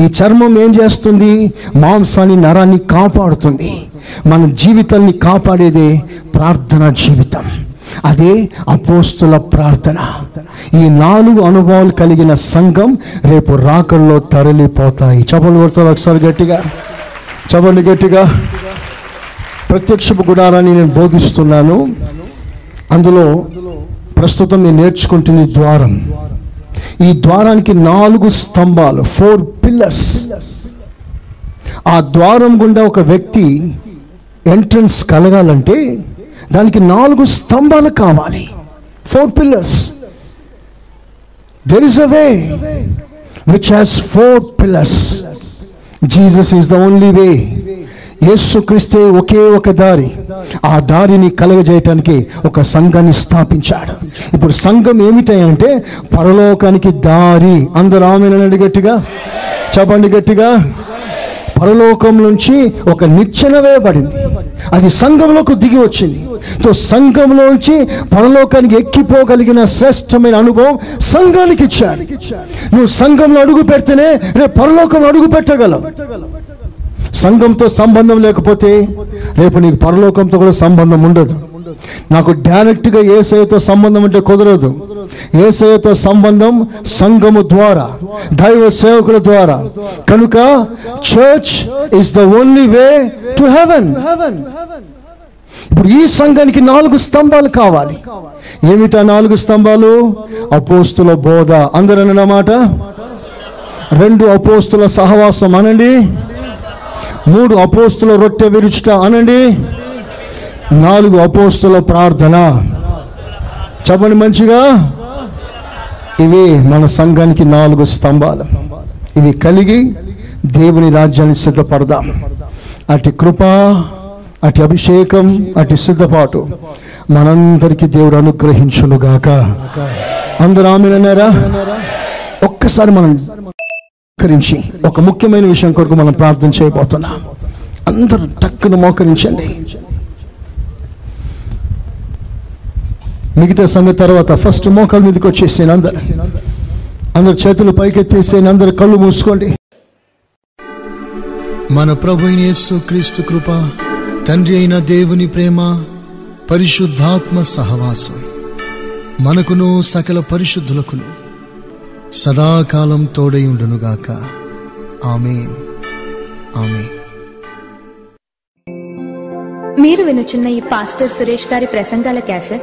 ఈ చర్మం ఏం చేస్తుంది? మాంసాన్ని నరాన్ని కాపాడుతుంది. మన జీవితాన్ని కాపాడేదే ప్రార్థన జీవితం. అదే అపోస్తుల ప్రార్థన. ఈ నాలుగు అనుభవాలు కలిగిన సంఘం రేపు రాకల్లో తరలిపోతాయి. చపలు కొడతారు ఒకసారి గట్టిగా. చపండి గట్టిగా. ప్రత్యక్షపు గుడారాన్ని నేను బోధిస్తున్నాను. అందులో ప్రస్తుతం నేను నేర్చుకుంటుంది ద్వారం. ఈ ద్వారానికి నాలుగు స్తంభాలు ఫోర్ పిల్లర్స్ ఆ ద్వారం గుండా ఒక వ్యక్తి ఎంట్రన్స్ కలగాలంటే దానికి నాలుగు స్తంభాలు కావాలి. Four pillars there is a way which has four pillars Jesus is the only way యేసుక్రీస్తే ఒకే ఒక దారి. ఆ దారిని కలగజేయటానికి ఒక సంఘాన్ని స్థాపించాడు. ఇప్పుడు సంఘం ఏమిటంటే పరలోకానికి దారి. అందరూ ఆమెను అడిగట్టుగా? చెప్పండి గట్టిగా. పరలోకం నుంచి ఒక నిచ్చెన వేయబడింది. అది సంఘంలోకి దిగి వచ్చింది. తో సంఘంలోంచి పరలోకానికి ఎక్కిపోగలిగిన శ్రేష్టమైన అనుభవం సంఘానికి ఇచ్చాడు. నువ్వు సంఘంలో అడుగు పెడితేనే రేపు పరలోకంలో అడుగు పెట్టగలవు. సంఘంతో సంబంధం లేకపోతే రేపు నీకు పరలోకంతో కూడా సంబంధం ఉండదు. నాకు డైరెక్ట్గా ఏసఐతో సంబంధం అంటే కుదరదు. ఏసఐతో సంబంధం సంఘము ద్వారా దైవ సేవకుల ద్వారా. కనుక church is the only way to heaven ఇప్పుడు ఈ సంఘానికి నాలుగు స్తంభాలు కావాలి. ఏమిటా నాలుగు స్తంభాలు? అపోస్తుల బోధ. అందరూ అన్నమాట? రెండు అపోస్తుల సహవాసం అనండి. మూడు అపోస్తుల రొట్టె విరుచుట అనండి. నాలుగు అపోస్తుల ప్రార్థన. చెప్పండి మంచిగా. ఇవి మన సంఘానికి నాలుగు స్తంభాలు. ఇవి కలిగి దేవుని రాజ్యాన్ని సిద్ధపడదాం. అటు కృప అటు అభిషేకం అటు సిద్ధపాటు. మనందరికీ దేవుడు అనుగ్రహించునుగాక. అందరూ ఆమెనన్నారా? ఒక్కసారి మనం మోకరించి ఒక ముఖ్యమైన విషయం కొరకు మనం ప్రార్థన చేయబోతున్నాం. అందరూ టక్కున మోకరించండి. మిగతా సంగతి తర్వాత. ఫస్ట్ మోకాల మీదకి వచ్చేసాను అందరు. అందరు చేతులు పైకెత్తేసాను అందరు కళ్ళు మూసుకోండి. మన ప్రభు యేసు క్రీస్తు కృప తండ్రి అయిన దేవుని ప్రేమ పరిశుద్ధాత్మ సహవాసం మనకును సకల పరిశుద్ధులకును సదాకాలం తోడై ఉండునుగాక ఆమెన్. ఆమెన్. మీరు వినుచున్న ఈ పాస్టర్ సురేష్ గారి ప్రసంగాల క్యాసెట్